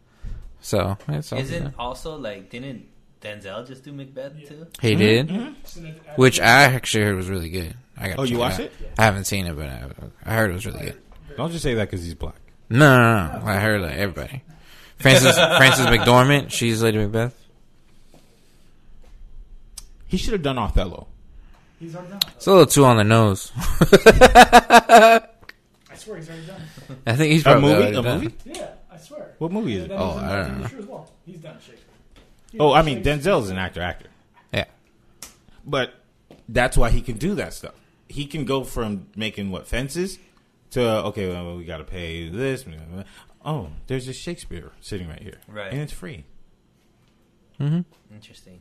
So that's all. Isn't also like didn't Denzel just do Macbeth too? he did? Which I actually heard was really good. I got. Mm-hmm. Oh, you watched it? I haven't seen it, but I, I heard it was really good. Don't just say that because he's black. No, no, no. I heard like everybody. Frances [LAUGHS] Frances McDormand. She's Lady Macbeth. He should have done Othello. He's already done. It's a little too on the nose. [LAUGHS] I swear he's already done. I think he's A probably movie? already A done. movie? Yeah, I swear. What movie is it? That Oh, was in I don't know. Crue as well. He's done Shakespeare. He Oh, I mean Shakespeare. Denzel's an actor, actor, Yeah. but that's why he can do that stuff. He can go from making what fences to okay, well, we got to pay this. Oh, there's a Shakespeare sitting right here, Right. And it's free. Mm-hmm. Interesting.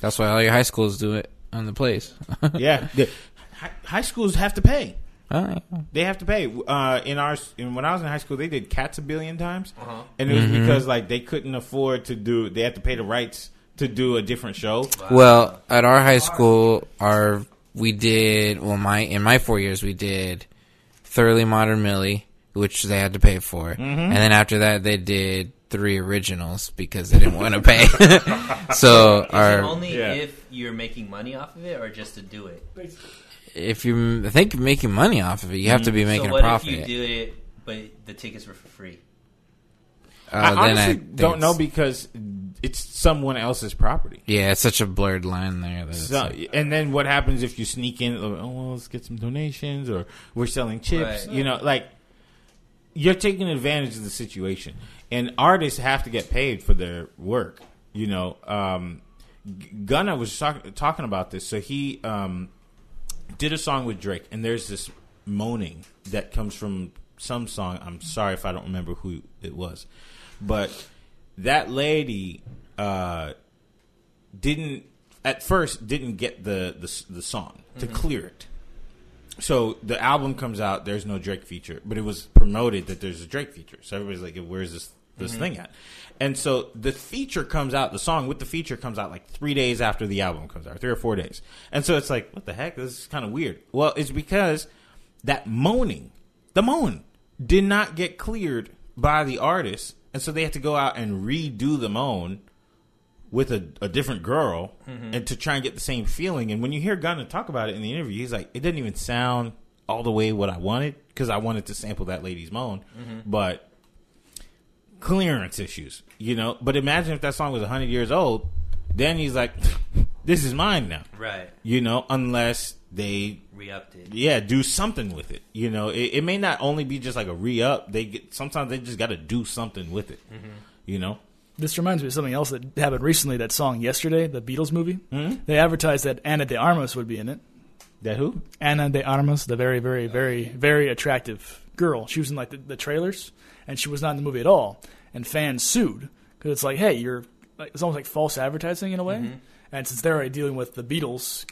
That's why all your high schools do it on the plays. [LAUGHS] yeah, The- hi- high schools have to pay. Oh, They have to pay. Uh, in our in, when I was in high school, they did cats a billion times, Uh-huh. and it was because like they couldn't afford to do. They had to pay the rights to do a different show. Well, at our high school, our we did well. My in my four years, we did thoroughly modern Millie, which they had to pay for, Mm-hmm. and then after that, they did three originals because they didn't want to pay. [LAUGHS] so Is it our only Yeah. if you're making money off of it, or just to do it? If you I think you're making money off of it, you have to be making so a what profit. if you do it, but the tickets were for free? Uh, I then honestly think don't know because it's someone else's property. yeah, it's such a blurred line there. That So, like- and then what happens if you sneak in? Oh, well, let's get some donations, or we're selling chips. Right. You know, like you're taking advantage of the situation, and artists have to get paid for their work. You know, um, Gunna was talk- talking about this. So he um, did a song with Drake, and there's this moaning that comes from some song. I'm sorry if I don't remember who it was, but that lady uh, didn't at first didn't get the the, the song to clear it. So the album comes out. There's no Drake feature, but it was promoted that there's a Drake feature. So everybody's like, "Where's this this thing at?" And so the feature comes out. The song with the feature comes out like three days after the album comes out, three or four days. And so it's like, what the heck? This is kind of weird. Well, it's because that moaning, the moan, did not get cleared by the artist, and so they had to go out and redo the moan with a, a different girl mm-hmm. and to try and get the same feeling. And when you hear Gunna talk about it in the interview, he's like, it didn't even sound all the way what I wanted because I wanted to sample that lady's moan, mm-hmm. but clearance issues, you know. But imagine if that song was hundred years old, then he's like, [LAUGHS] this is mine now, Right. you know, unless they Re-upped it. yeah, do something with it. You know, it, it may not only be just like a re up. They get sometimes they just got to do something with it. You know, This reminds me of something else that happened recently. That song yesterday, the Beatles movie. Mhm. They advertised that Ana de Armas would be in it. That who? Ana de Armas, the very, very, very, very attractive girl. She was in like the, the trailers, and she was not in the movie at all. And fans sued because it's like, hey, you're. Like, it's almost like false advertising in a way. Mm-hmm. And since they're already dealing with the Beatles,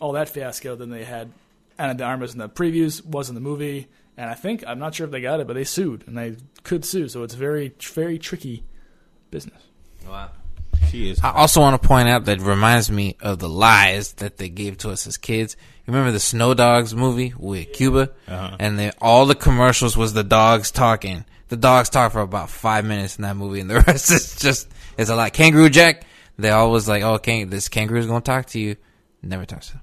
all that fiasco, then they had Ana de Armas in the previews, was in the movie, and I think I'm not sure if they got it, but they sued, and they could sue. So it's very, very tricky business. Wow. She is. I also want to point out that it reminds me of the lies that they gave to us as kids. You remember the Snow Dogs movie with Cuba, Uh-huh. and then all the commercials was the dogs talking. The dogs talk for about five minutes in that movie, and the [LAUGHS] rest is just it's a lot. Kangaroo Jack, they always like, oh, can- this kangaroo's gonna talk to you. Never talks to. Them.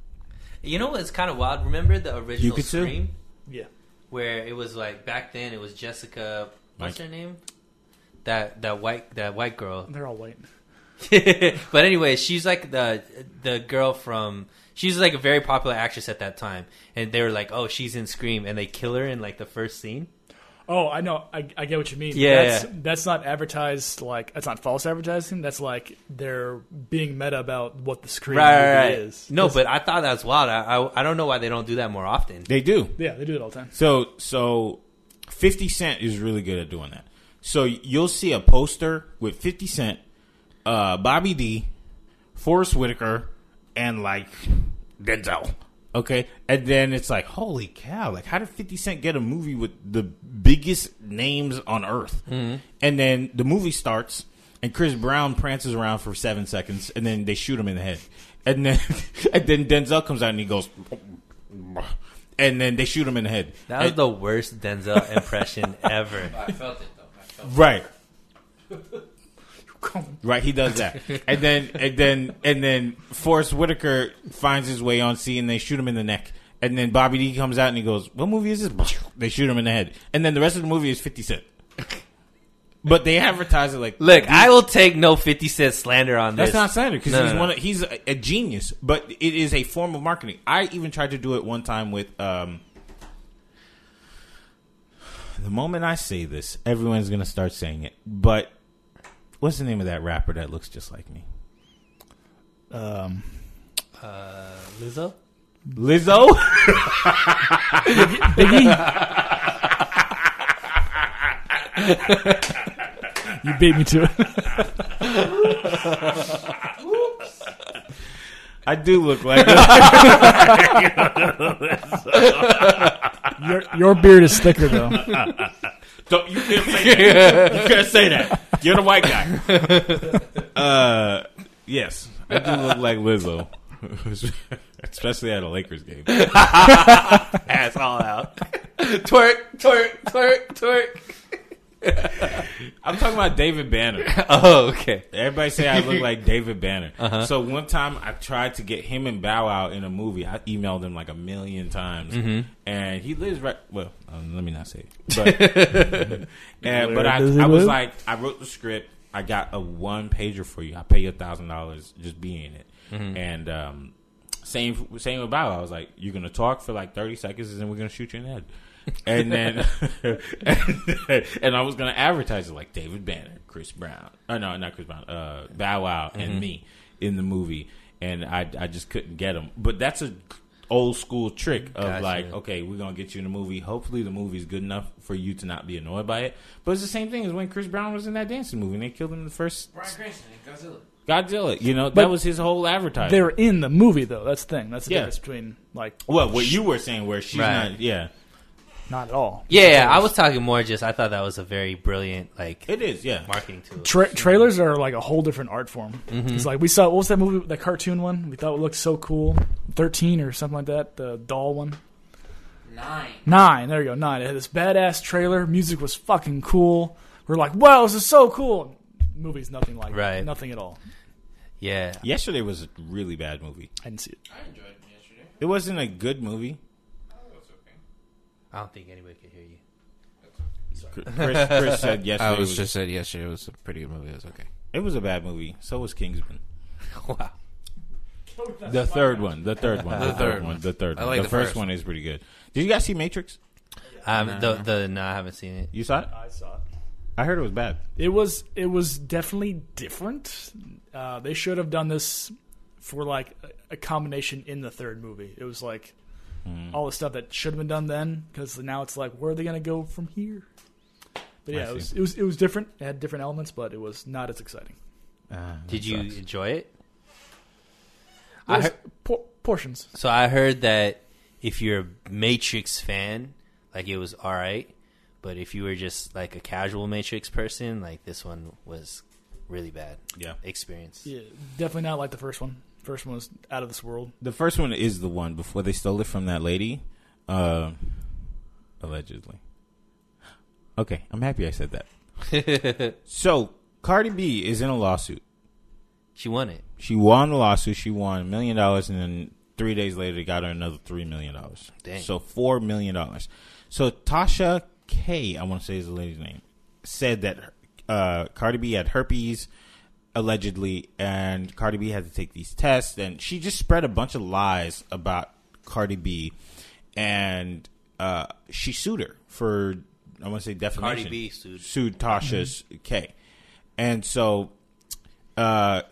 You know what's kind of wild? Remember the original could sue? Scream? Yeah. Where it was like back then it was Jessica what's Mike. her name? That that white that white girl. They're all white. [LAUGHS] but anyway, she's like the the girl from she's like a very popular actress at that time. And they were like, "Oh, she's in Scream." And they kill her in like the first scene. Oh, I know. I, I get what you mean. Yeah, that's, yeah. that's not advertised like that's not false advertising. That's like they're being meta about what the screen Right, right, right. is. No, but I thought that was wild. I, I I don't know why they don't do that more often. They do. yeah, they do it all the time. So so, Fifty Cent is really good at doing that. So you'll see a poster with Fifty Cent, uh, Bobby D, Forest Whitaker, and like Denzel. Okay, and then it's like, holy cow! Like, how did Fifty Cent get a movie with the biggest names on earth? And then the movie starts, and Chris Brown prances around for seven seconds, and then they shoot him in the head, and then [LAUGHS] and then Denzel comes out and he goes, and then they shoot him in the head. That was And- the worst Denzel impression [LAUGHS] ever. I felt it though. I felt Right. [LAUGHS] Right, he does that, and then and then and then Forest Whitaker finds his way on scene, and they shoot him in the neck, and then Bobby D comes out and he goes, "What movie is this?" [LAUGHS] They shoot him in the head, and then the rest of the movie is Fifty Cent. But they advertise it like, Look, I will take no fifty cent slander on this." That's not slander because No, he's no, no. one. Of, he's a, a genius, but it is a form of marketing. I even tried to do it one time with. Um, the moment I say this, everyone's gonna start saying it. But what's the name of that rapper that looks just like me? Um, Uh, Lizzo. Lizzo. [LAUGHS] you beat me to it. I do look like. [LAUGHS] your your beard is thicker though. Don't you can't say that. You can't say that. You're the white guy. [LAUGHS] Uh, yes, I do look like Lizzo, [LAUGHS] especially at a Lakers game. [LAUGHS] Ass all out. twerk, twerk, twerk, twerk. I'm talking about David Banner. [LAUGHS] Oh, okay. Everybody say I look [LAUGHS] like David Banner. So one time I tried to get him and Bow Wow in a movie. I emailed him like a million times, and he lives right. Well, um, let me not say, it. but [LAUGHS] and, but I, I was like, I wrote the script. I got a one pager for you. I pay you a thousand dollars just being in it, and um, same same with Bow Wow. I was like, you're gonna talk for like thirty seconds, and then we're gonna shoot you in the head. And then [LAUGHS] [LAUGHS] and, I was gonna advertise it like David Banner, Chris Brown, uh, no, not Chris Brown, uh, Bow Wow, and me in the movie, and I I just couldn't get them. But that's a old school trick of Gotcha. like, okay, we're gonna get you in a movie. Hopefully, the movie's good enough for you to not be annoyed by it. But it's the same thing as when Chris Brown was in that dancing movie and they killed him in the first Bryan Cranston Godzilla. Godzilla. You know, But that was his whole advertising. They're in the movie though. That's the thing. That's the Yeah. difference between like well, what you were saying, where she's Right. not. Yeah, not at all. Yeah, I was talking more. Just I thought that was a very brilliant like it is. Yeah, marketing tool. Tra- trailers are like a whole different art form. Mm-hmm. It's like we saw what was that movie, the cartoon one? We thought it looked so cool. Thirteen or something like that. The doll one. Nine. Nine. There you go. Nine. It had this badass trailer. Music was fucking cool. We're like, wow, this is so cool. Movie's nothing like Right. it. Nothing at all. yeah, yesterday was a really bad movie. I didn't see it. I enjoyed it yesterday. It wasn't a good movie. It's okay. I don't think anybody could hear you. Chris, Chris said [LAUGHS] yesterday. I was was just said yesterday it was a pretty good movie. It was okay. It was a bad movie. So was Kingsman. [LAUGHS] wow. The third one. The third one. The, The third third one. one. The third I one. like the, the first, first. one is pretty good. Did you guys see Matrix? Um, the the no, I haven't seen it. You saw it? I saw it. I heard it was bad. It was it was definitely different. Uh, they should have done this for like a, a combination in the third movie. It was like Hmm. all the stuff that should have been done then because now it's like where are they going to go from here? But yeah, it was, it was it was different. It had different elements, but it was not as exciting. Uh, Did that you sucks. enjoy it? It I was heard, por- portions. so I heard that if you're a Matrix fan, like it was all right, but if you were just like a casual Matrix person, like this one was really bad Yeah. experience. Yeah, definitely not like the first one. First one was out of this world. The first one is the one before they stole it from that lady. Uh, allegedly. Okay, I'm happy I said that. [LAUGHS] so, Cardi B is in a lawsuit. She won it. She won the lawsuit. She won a million dollars, and then three days later, they got her another three million dollars. So four million dollars. So Tasha K, I want to say is the lady's name, said that uh, Cardi B had herpes allegedly, and Cardi B had to take these tests, and she just spread a bunch of lies about Cardi B, and uh, she sued her for I want to say defamation. Cardi B sued. sued Tasha's K, and so uh,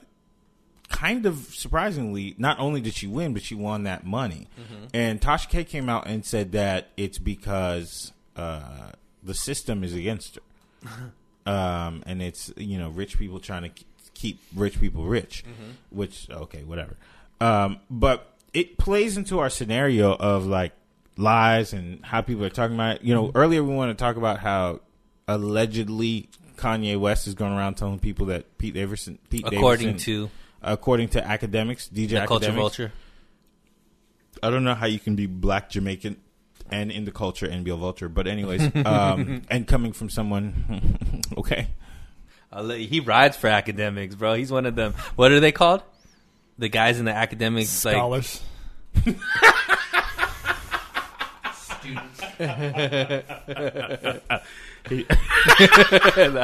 kind of surprisingly, not only did she win, but she won that money. And Tasha K came out and said that it's because uh, the system is against her, [LAUGHS] um, and it's you know rich people trying to keep rich people rich, which okay, whatever. Um, but it plays into our scenario of like lies and how people are talking about it. You know, earlier we want to talk about how allegedly Kanye West is going around telling people that Pete Davidson, Pete According Davidson- to according to Akademiks, DJ the Culture Vulture. I don't know how you can be black Jamaican and in the culture and be a vulture, but anyways, [LAUGHS] um, and coming from someone, [LAUGHS] okay, I'll He rides for Akademiks, bro. He's one of them. What are they called? The guys in the academics, like Scholars. Students. [LAUGHS] that,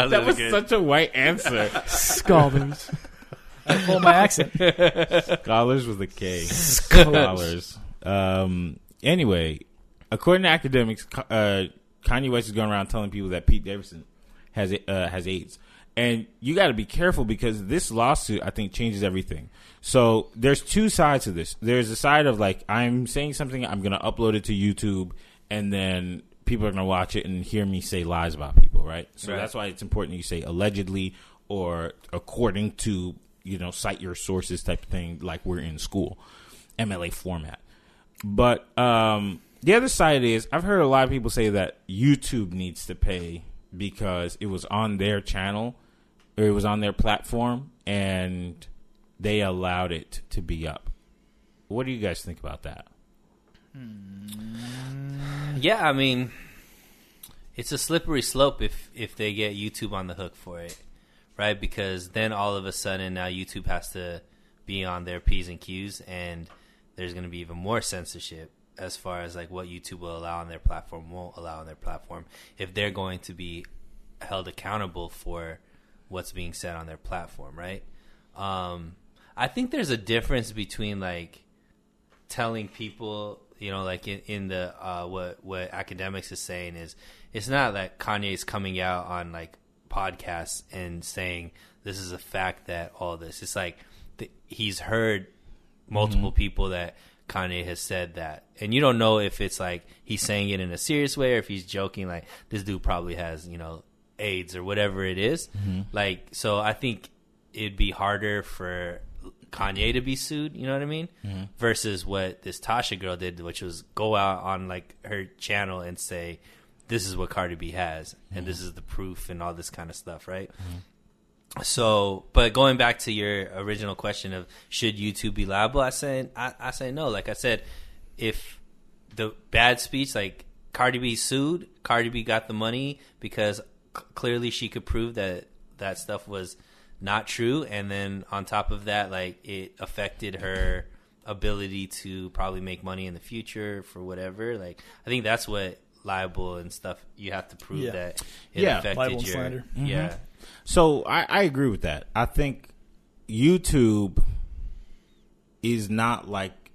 that was such a white answer. Scholars. I pull my accent. Scholars with a K. Scholars. Um. Anyway, according to Akademiks, uh, Kanye West is going around telling people that Pete Davidson has uh, has AIDS, and you got to be careful because this lawsuit, I think, changes everything. So there's two sides to this. There's a side of like I'm saying something, I'm going to upload it to YouTube, and then people are going to watch it and hear me say lies about people, right? So Right. that's why it's important you say allegedly or according to you know cite your sources type of thing, like we're in school, MLA format. But um, the other side is I've heard a lot of people say that YouTube needs to pay because it was on their channel it was on their platform and they allowed it to be up. What do you guys think about that? Hmm. Yeah, I mean, it's a slippery slope if if they get YouTube on the hook for it, right? Because then all of a sudden now YouTube has to be on their p's and q's, and there's going to be even more censorship as far as like what YouTube will allow on their platform, won't allow on their platform, if they're going to be held accountable for what's being said on their platform, right? Um, I think there's a difference between like telling people, you know, like in, in the uh, what what Akademiks is saying is it's not that Kanye is coming out on like podcasts and saying this is a fact that all this. It's like th- he's heard multiple people that Kanye has said that, and you don't know if it's like he's saying it in a serious way or if he's joking. Like this dude probably has you know AIDS or whatever it is. Mm-hmm. Like so, I think it'd be harder for Kanye to be sued. You know what I mean? Mm-hmm. Versus what this Tasha girl did, which was go out on like her channel and say, "This is what Cardi B has, and mm-hmm. this is the proof," and all this kind of stuff, right? So, but going back to your original question of should YouTube be liable, I say I, I say no. Like I said, if the bad speech, like Cardi B sued, Cardi B got the money because c- clearly she could prove that that stuff was not true, and then on top of that, like it affected her ability to probably make money in the future for whatever. Like I think that's what liable and stuff you have to prove Yeah. that it Yeah, affected libel your slander. yeah. So I, I agree with that. I think YouTube is not like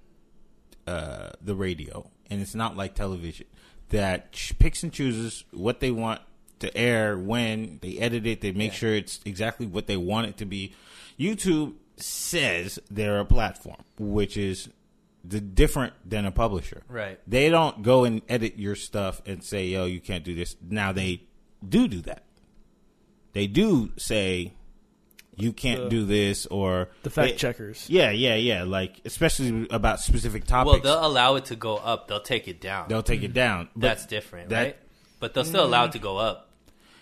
uh, the radio, and it's not like television that picks and chooses what they want to air when they edit it. They make sure it's exactly what they want it to be. YouTube says they're a platform, which is the different than a publisher. Right. They don't go and edit your stuff and say, "Yo, you can't do this." Now they do do that they do say you can't The- do this or The fact they- checkers. Yeah, yeah, yeah. Like especially about specific topics. Well, they'll allow it to go up. They'll take it down. they'll take it down. That's different, that- right? But they'll still allow it to go up.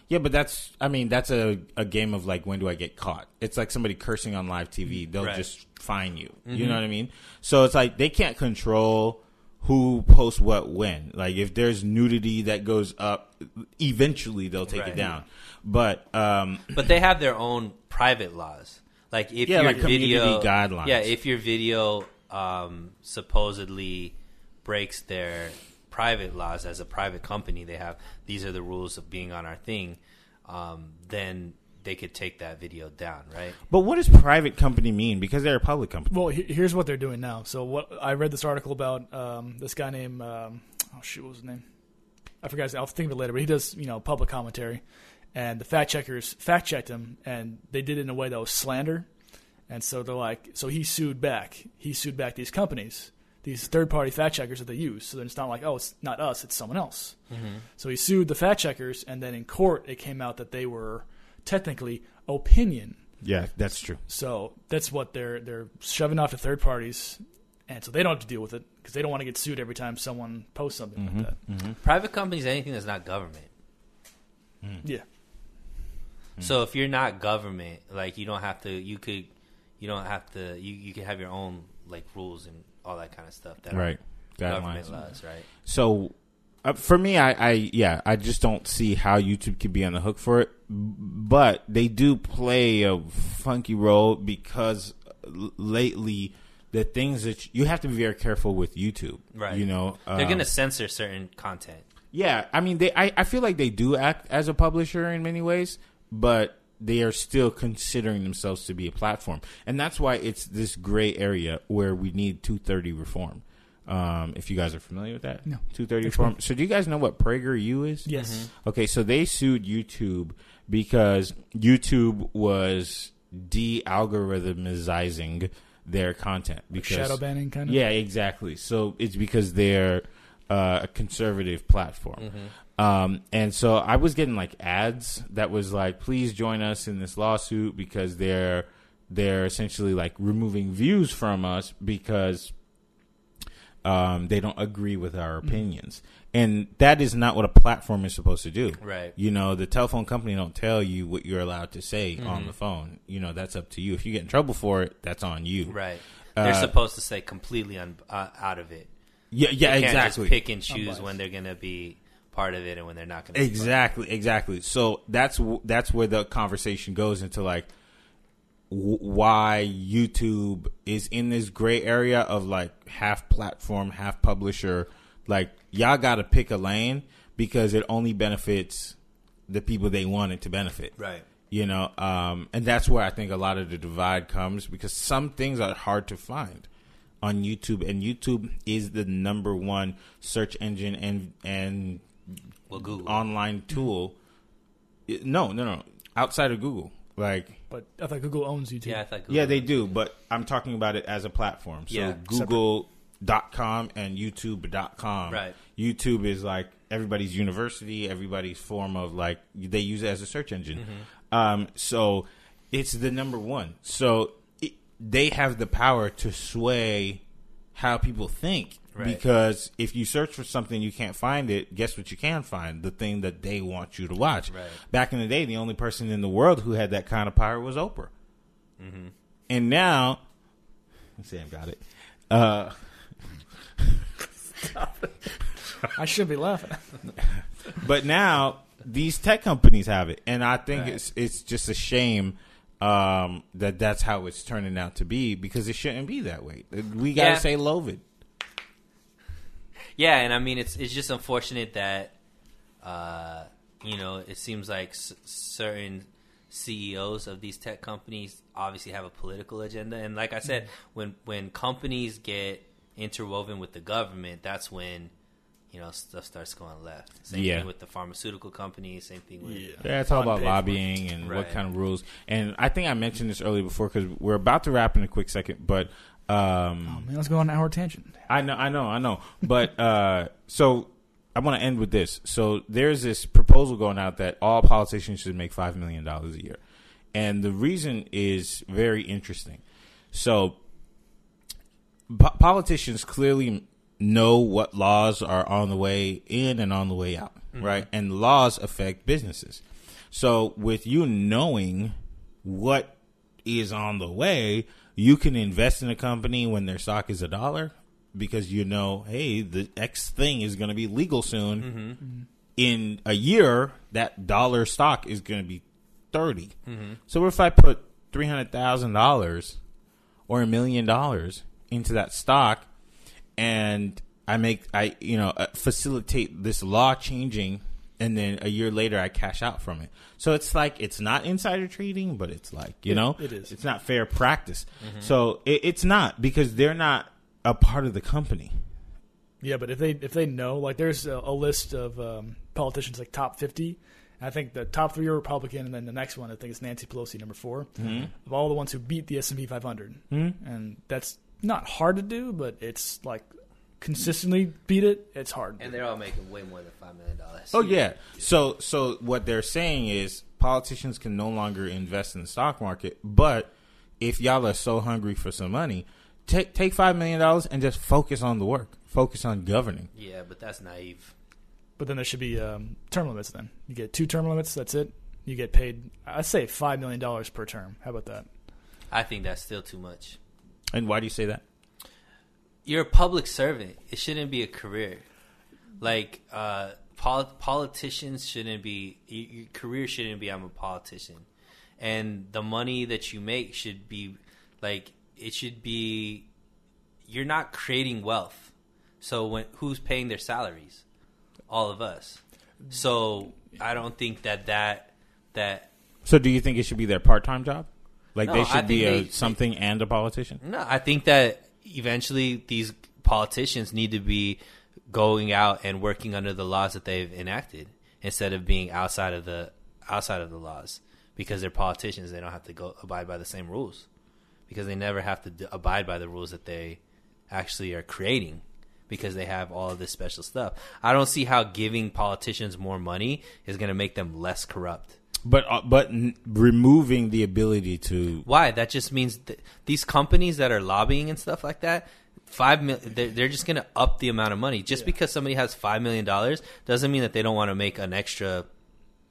Yeah, but that's I mean that's a a game of like when do I get caught? It's like somebody cursing on live TV. They'll Right. just fine you. You Mm-hmm. know what I mean? So it's like they can't control who posts what when. Like if there's nudity that goes up, eventually they'll take Right. it down. But um [CLEARS THROAT] But they have their own private laws. Like if Yeah, your like community video guidelines. Yeah, if your video um, supposedly breaks their private laws as a private company, they have these are the rules of being on our thing. Um, then they could take that video down, right? but what does private company mean? Because they're a public company. Well, he- here's what they're doing now. So what I read this article about um, this guy named um, oh shoot, what was his name? I forgot. His, I'll think of it later. But he does you know public commentary, and the fact checkers fact checked him, and they did it in a way that was slander. And so they're like, so he sued back. He sued back these companies, these third party fact checkers that they use. So then it's not like, oh, it's not us, it's someone else. Mm-hmm. So he sued the fact checkers, and then in court it came out that they were technically opinion. Yeah, that's true. So that's what they're they're shoving off to third parties, and so they don't have to deal with it because they don't want to get sued every time someone posts something like mm-hmm, that. Mm-hmm. Private companies, anything that's not government. Mm. Yeah, mm. So if you're not government, like you don't have to, you could, you don't have to, you you can have your own like rules and all that kind of stuff. That Right. Government Guidelines. laws, right? So, uh, for me, I, I yeah, I just don't see how YouTube could be on the hook for it. But they do play a funky role because lately the things that you, you have to be very careful with YouTube. Right. You know, They're um, gonna censor certain content. Yeah, I mean, they. I, I feel like they do act as a publisher in many ways, but they are still considering themselves to be a platform, and that's why it's this gray area where we need 230 reform. Um, if you guys are familiar with that, No. 230 reform. So, do you guys know what PragerU is? yes, Okay, so they sued YouTube because YouTube was de-algorithmizing their content because shadow banning kind of. yeah, exactly. So it's because they're uh, a conservative platform. Um, and so I was getting like ads that was like, please join us in this lawsuit because they're they're essentially like removing views from us because um, they don't agree with our opinions. And that is not what a platform is supposed to do. Right. You know, the telephone company don't tell you what you're allowed to say on the phone. You know, that's up to you. If you get in trouble for it, that's on you. Right. They're Uh, supposed to stay completely un, uh, out of it. Yeah, yeah, They can't exactly. Just pick and choose when they're gonna be part of it and when they're not gonna. Be Exactly, exactly. So that's that's where the conversation goes into like w- why YouTube is in this gray area of like half platform, half publisher. Like y'all got to pick a lane because it only benefits the people they want it to benefit. Right. You know, um, and that's where I think a lot of the divide comes because some things are hard to find on YouTube, and YouTube is the number one search engine and and Well, Google. online tool. No, no, no. Outside of Google, like but I thought Google owns YouTube. Yeah, I thought. Google yeah, they do, but I'm talking about it as a platform. So Yeah. Google dot com and YouTube dot com. Right. YouTube is like everybody's university, everybody's form of like they use it as a search engine. Um, so it's the number one. So it, they have the power to sway how people think. Right. Because if you search for something you can't find it, guess what you can find? The thing that they want you to watch. Right. Back in the day, the only person in the world who had that kind of power was Oprah. And now, Sam got it. Uh, I should be laughing. [LAUGHS] but now these tech companies have it, and I think it's it's just a shame um, that that's how it's turning out to be because it shouldn't be that way. We gotta Yeah. say Lovid. Yeah, and I mean it's it's just unfortunate that uh, you know it seems like s- certain CEOs of these tech companies obviously have a political agenda, and like I said, when when companies get interwoven with the government, that's when you know stuff starts going left. Same Yeah. thing with the pharmaceutical companies. Same thing with Yeah, it's all about lobbying and what kind of rules. And I think I mentioned this earlier before because we're about to wrap in a quick second, but. Um, Man, let's go on an hour tangent. I know, I know, I know. But [LAUGHS] uh, so I want to end with this. So there's this proposal going out that all politicians should make five million dollars a year, and the reason is very interesting. So po- politicians clearly know what laws are on the way in and on the way out, mm-hmm. right? And laws affect businesses. So with you knowing what is on the way, you can invest in a company when their stock is a dollar because you know, hey, the X thing is going to be legal soon. Mm-hmm. Mm-hmm. In a year, that dollar stock is going to be 30. So if I put $300,000 or a million dollars into that stock and I make I you know uh, facilitate this law changing and then a year later I cash out from it. So it's like it's not insider trading, but it's like you It- know it is. It's not fair practice. So it, it's not because they're not a part of the company. Yeah, but if they if they know, like, there's a, a list of um, politicians like top fifty. I think the top three are Republican, and then the next one I think is Nancy Pelosi, number 4 of all the ones who beat the S and P 500. And that's not hard to do, but it's like consistently beat it. It's hard. and they're all making way more than five million dollars. Oh yeah. So so what they're saying is politicians can no longer invest in the stock market, but if y'all are so hungry for some money, take take five million dollars and just focus on the work. Focus on governing. yeah, but that's naive. But then there should be um, term limits. Then you get two term limits. That's it. You get paid. I say five million dollars per term. How about that? I think that's still too much. And why do you say that? you're a public servant. It shouldn't be a career. Like uh, pol- politicians shouldn't be. Your career shouldn't be. I'm a politician, and the money that you make should be like it should be. You're not creating wealth, so when who's paying their salaries? All of us. So I don't think that that that So do you think it should be their part time job? Like No, they should be a they- something and a politician? No, I think that eventually these politicians need to be going out and working under the laws that they've enacted instead of being outside of the outside of the laws because they're politicians they don't have to go abide by the same rules because they never have to d- abide by the rules that they actually are creating because they have all of this special stuff. I don't see how giving politicians more money is going to make them less corrupt. But uh, but n- removing the ability to Why? That just means th- these companies that are lobbying and stuff like that, five mil- they're, they're just going to up the amount of money. Just because somebody has five million dollars doesn't mean that they don't want to make an extra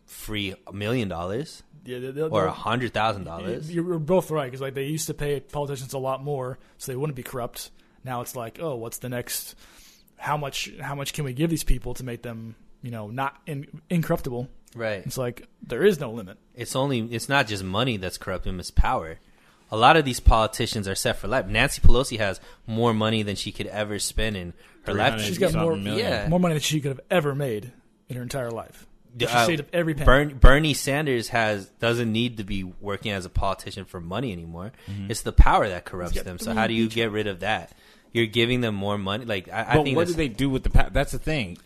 free million dollars Yeah, they- they'll- or a hundred thousand dollars. You're both right because like they used to pay politicians a lot more, so they wouldn't be corrupt. Now it's like, oh, what's the next? How much? How much can we give these people to make them, you know, not in, incorruptible? Right. It's like there is no limit. It's only it's not just money that's corrupting; it's power. A lot of these politicians are set for life. Nancy Pelosi has more money than she could ever spend in her life. She's got more, million. Yeah. more money than she could have ever made in her entire life. She Uh, saved up every penny. Bern, Bernie Sanders has doesn't need to be working as a politician for money anymore. Mm-hmm. It's the power that corrupts them. So how do you get rid of that? You're giving them more money. Like I, I But think what do they do with the? Pa- that's the thing.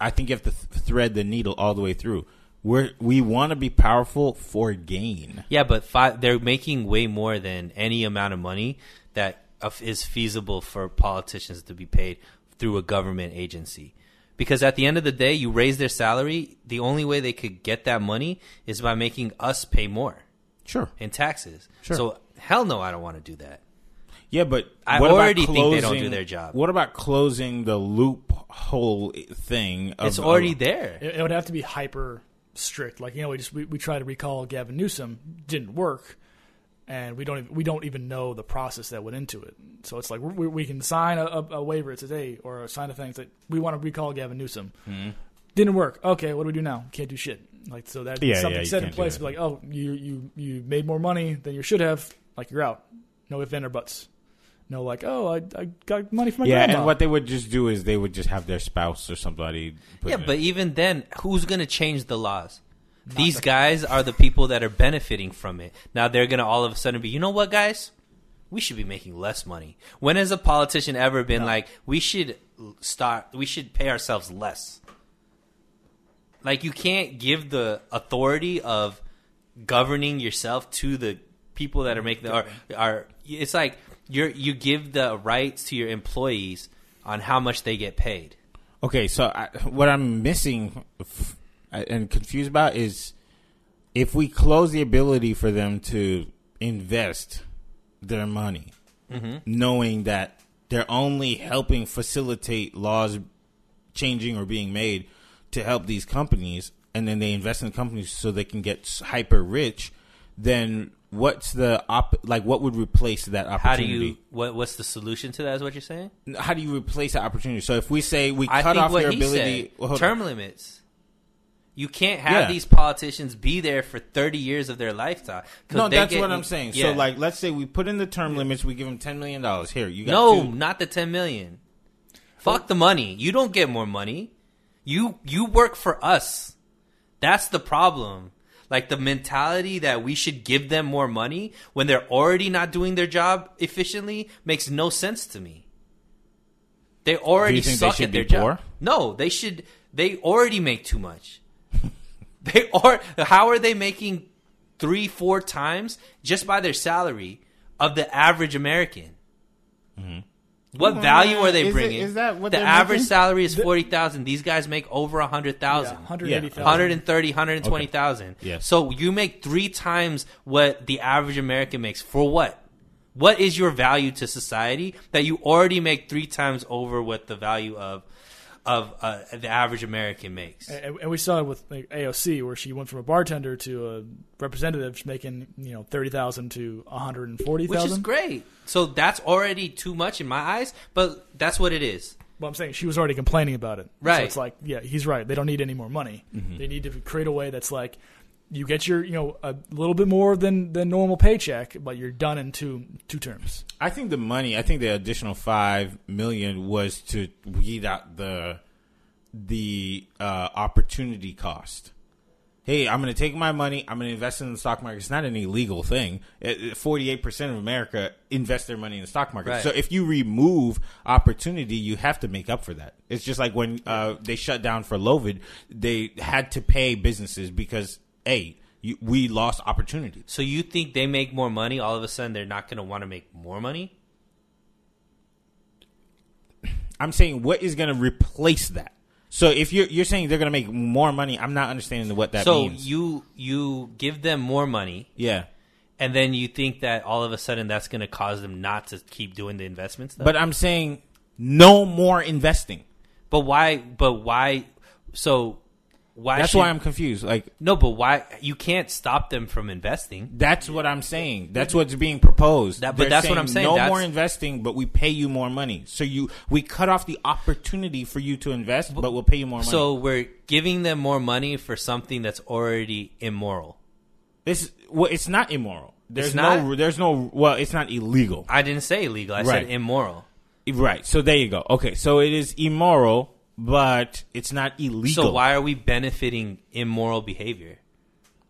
I think you have to th- thread the needle all the way through. We're, we want to be powerful for gain. Yeah, but five, they're making way more than any amount of money that is feasible for politicians to be paid through a government agency. Because at the end of the day, you raise their salary. The only way they could get that money is by making us pay more Sure. in taxes. Sure. So hell no, I don't want to do that. Yeah, but I what about already think they don't closing- do their job. What about closing the loophole thing? Of, It's already of- there. It, it would have to be hyper strict. Like you know, we just we, we tried to recall Gavin Newsom, didn't work, and we don't even, we don't even know the process that went into it. So it's like we, we can sign a, a, a waiver today or sign a thing that we want to recall Gavin Newsom. Hmm. Didn't work. Okay, what do we do now? Can't do shit. Like so that Yeah, something yeah, set in can't do place. that. Like oh, you you you made more money than you should have. Like you're out. No ifs and or buts. No like oh I, I got money from my Yeah, grandma. and what they would just do is they would just have their spouse or somebody. put Yeah, it- but even then, who's going to change the laws? These guys are the people that are benefiting from it. Now they're going to all of a sudden be, you know what, guys? We should be making less money. When has a politician ever been like, we should start, we should pay ourselves less? Like, you can't give the authority of governing yourself to the people that are making the, are, are it's like you're, you give the rights to your employees on how much they get paid. Okay, so I, what I'm missing f- and confused about is if we close the ability for them to invest their money, mm-hmm. knowing that they're only helping facilitate laws changing or being made to help these companies, and then they invest in companies so they can get hyper rich, then what's the op? Like, what would replace that opportunity? How do you? What, what's the solution to that? Is what you're saying? How do you replace that opportunity? So if we say we I cut off their he ability, said, well, hold on. term limits. You can't have Yeah. these politicians be there for 30 years of their lifetime. No, they that's get- what I'm saying. Yeah. So, like, let's say we put in the term limits, we give them ten million dollars. Here, you got no, two. not the 10 million. Fuck the money. You don't get more money. You you work for us. That's the problem. Like the mentality that we should give them more money when they're already not doing their job efficiently makes no sense to me. They already they suck should at their job. No, they should. They already make too much. [LAUGHS] they are. How are they making three, four times just by their salary of the average American? Mm-hmm. What value are they. Is bringing? is that what the average making? salary is forty thousand? These guys make over a hundred yeah, thousand. 180,000. 130, 120,000. Yes. So you make three times what the average American makes. For what? What is your value to society that you already make three times over what the value of of uh, the average American makes? And, and we saw it with like, AOC, where she went from a bartender to a representative, making you know thirty thousand to one hundred and forty Which is great. So that's already too much in my eyes, but that's what it is. Well, I'm saying she was already complaining about it. Right. So it's like, yeah, he's right. They don't need any more money. They need to create a way that's like, you get your you know a little bit more than the normal paycheck, but you're done in two two terms. I think the money. I think the additional five million was to weed out the the uh, opportunity cost. Hey, I'm going to take my money. I'm going to invest in the stock market. It's not an illegal thing. Forty-eight percent of America invest their money in the stock market. Right. So if you remove opportunity, you have to make up for that. It's just like when uh, they shut down for Lovid, they had to pay businesses because a you, we lost opportunity. So you think they make more money? All of a sudden, they're not going to want to make more money? I'm saying what is going to replace that. So if you're you're saying they're going to make more money, I'm not understanding what that so means. you you give them more money, yeah, and then you think that all of a sudden that's going to cause them not to keep doing the investments. but I'm saying no more investing. but why? But why? So why? That's should, why I'm confused. Like no. But why? You can't stop them from investing. that's what I'm saying. That's what's being proposed. That- but They're that's what I'm saying. No That's- more investing, but we pay you more money. So you we cut off the opportunity for you to invest, but we'll pay you more money. So we're giving them more money for something that's already immoral. this well, it's not immoral. There's It's no not? there's no well, it's not illegal. I didn't say illegal. I Right. said immoral. Right. So there you go. Okay. So it is immoral, but it's not illegal. So why are we benefiting immoral behavior?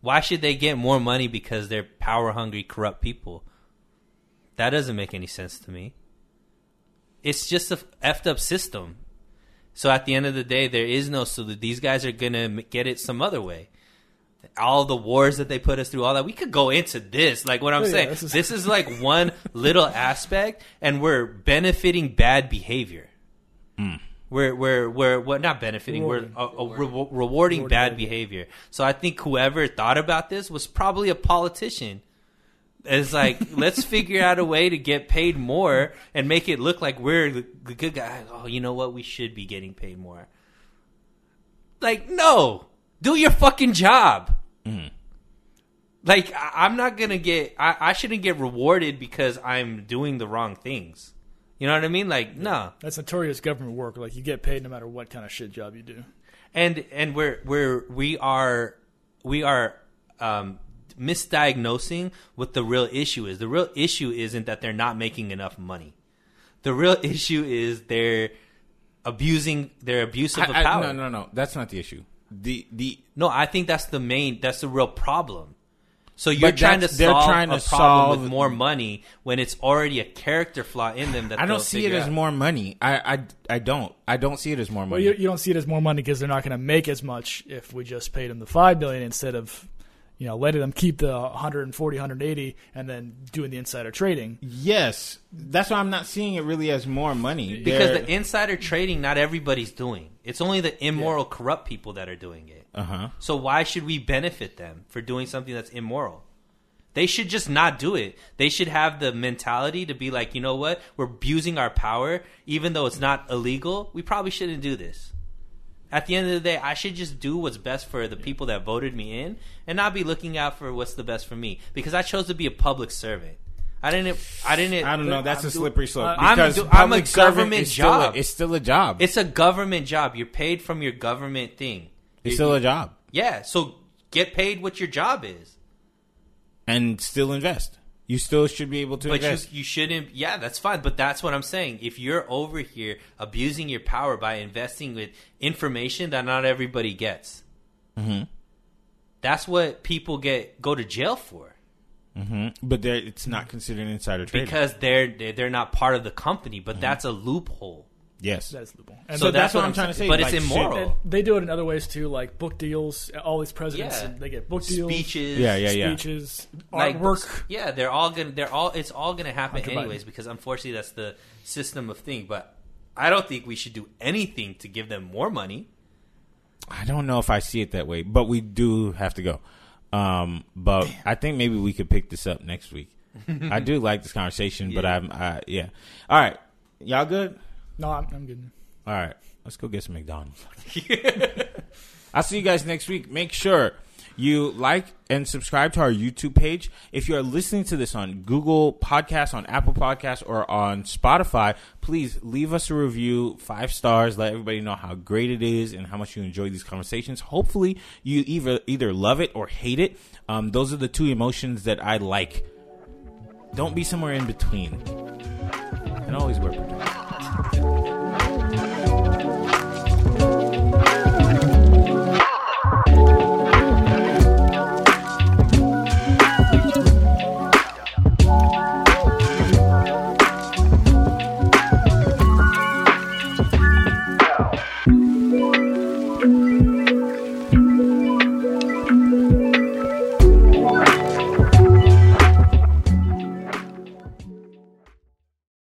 Why should they get more money because they're power hungry, corrupt people? That doesn't make any sense to me. It's just a effed up system. So at the end of the day, there is no solution. These guys are gonna get it some other way. all the wars that they put us through, all that. We could go into this. Like what I'm Oh, yeah, saying, this this is- is... like one little aspect, and we're benefiting bad behavior. Hmm. We're we're we're what not benefiting. Rewarding. We're uh, uh, re- rewarding bad behavior. So I think whoever thought about this was probably a politician. It's like [LAUGHS] let's figure out a way to get paid more and make it look like we're the, the good guy. Oh, you know what? We should be getting paid more. Like no, do your fucking job. Like I- I'm not gonna get. I, I shouldn't get rewarded because I'm doing the wrong things. You know what I mean? Like no. That's notorious government work. Like you get paid no matter what kind of shit job you do. and and we're we're we are we are um misdiagnosing what the real issue is the real issue isn't that they're not making enough money the real [LAUGHS] issue is they're abusing their abuse of I- I- power no, no, no. That's not the issue. The the No, i think that's the main that's the real problem so you're trying to they're solve trying a to problem solve- with more money when it's already a character flaw in them that I don't see it figure as more money. I, I, I don't. I don't see it as more Well, money. you, you don't see it as more money because they're not going to make as much if we just paid them the five billion instead of, you know, letting them keep the 140, 180, and then doing the insider trading. yes, that's why I'm not seeing it really as more money. because They're- the insider trading not everybody's doing it's only the immoral corrupt people that are doing it uh-huh. So why should we benefit them for doing something that's immoral? They should just not do it. They should have the mentality to be like, you know what? We're abusing our power, even though it's not illegal. We probably shouldn't do this. At the end of the day, I should just do what's best for the people that voted me in, and not be looking out for what's the best for me because I chose to be a public servant. I didn't. I didn't. I don't know. That's a slippery slope. I'm because do- I'm a government still a- job. it's still a job. It's a government job. You're paid from your government thing. It's You- still a job, yeah, so get paid what your job is. and still invest. You still should be able to But you, invest. you shouldn't. Yeah, that's fine. But that's what I'm saying. If you're over here abusing your power by investing with information that not everybody gets, Mm-hmm. that's what people get go to jail for but they're- it's not considered insider trading. because they're they're they're not part of the company. Mm-hmm. But that's a loophole. yes, That's loophole. And So then- that's what I'm trying to say, But like, it's immoral. and they do it in other ways too, like book deals. All these presidents, Yeah. they get book deals, Speeches. Yeah, yeah, yeah. speeches, like artwork. Yeah, they're all gonna. They're all. It's all gonna happen Hunter Biden. anyways because unfortunately that's the system of thing. But I don't think we should do anything to give them more money. I don't know if I see it that way, but we do have to go. Um, but I think maybe we could pick this up next week. I do like this conversation, but I'm, I, yeah. All right, y'all good? No, I'm, I'm good. All right, let's go get some McDonald's. [LAUGHS] I'll see you guys next week. Make sure you like and subscribe to our YouTube page. If you are listening to this on Google Podcasts, on Apple Podcasts, or on Spotify, please leave us a review, five stars. Let everybody know how great it is and how much you enjoy these conversations. Hopefully, you either either love it or hate it. Um, those are the two emotions that I like. Don't be somewhere in between. And always wear protection.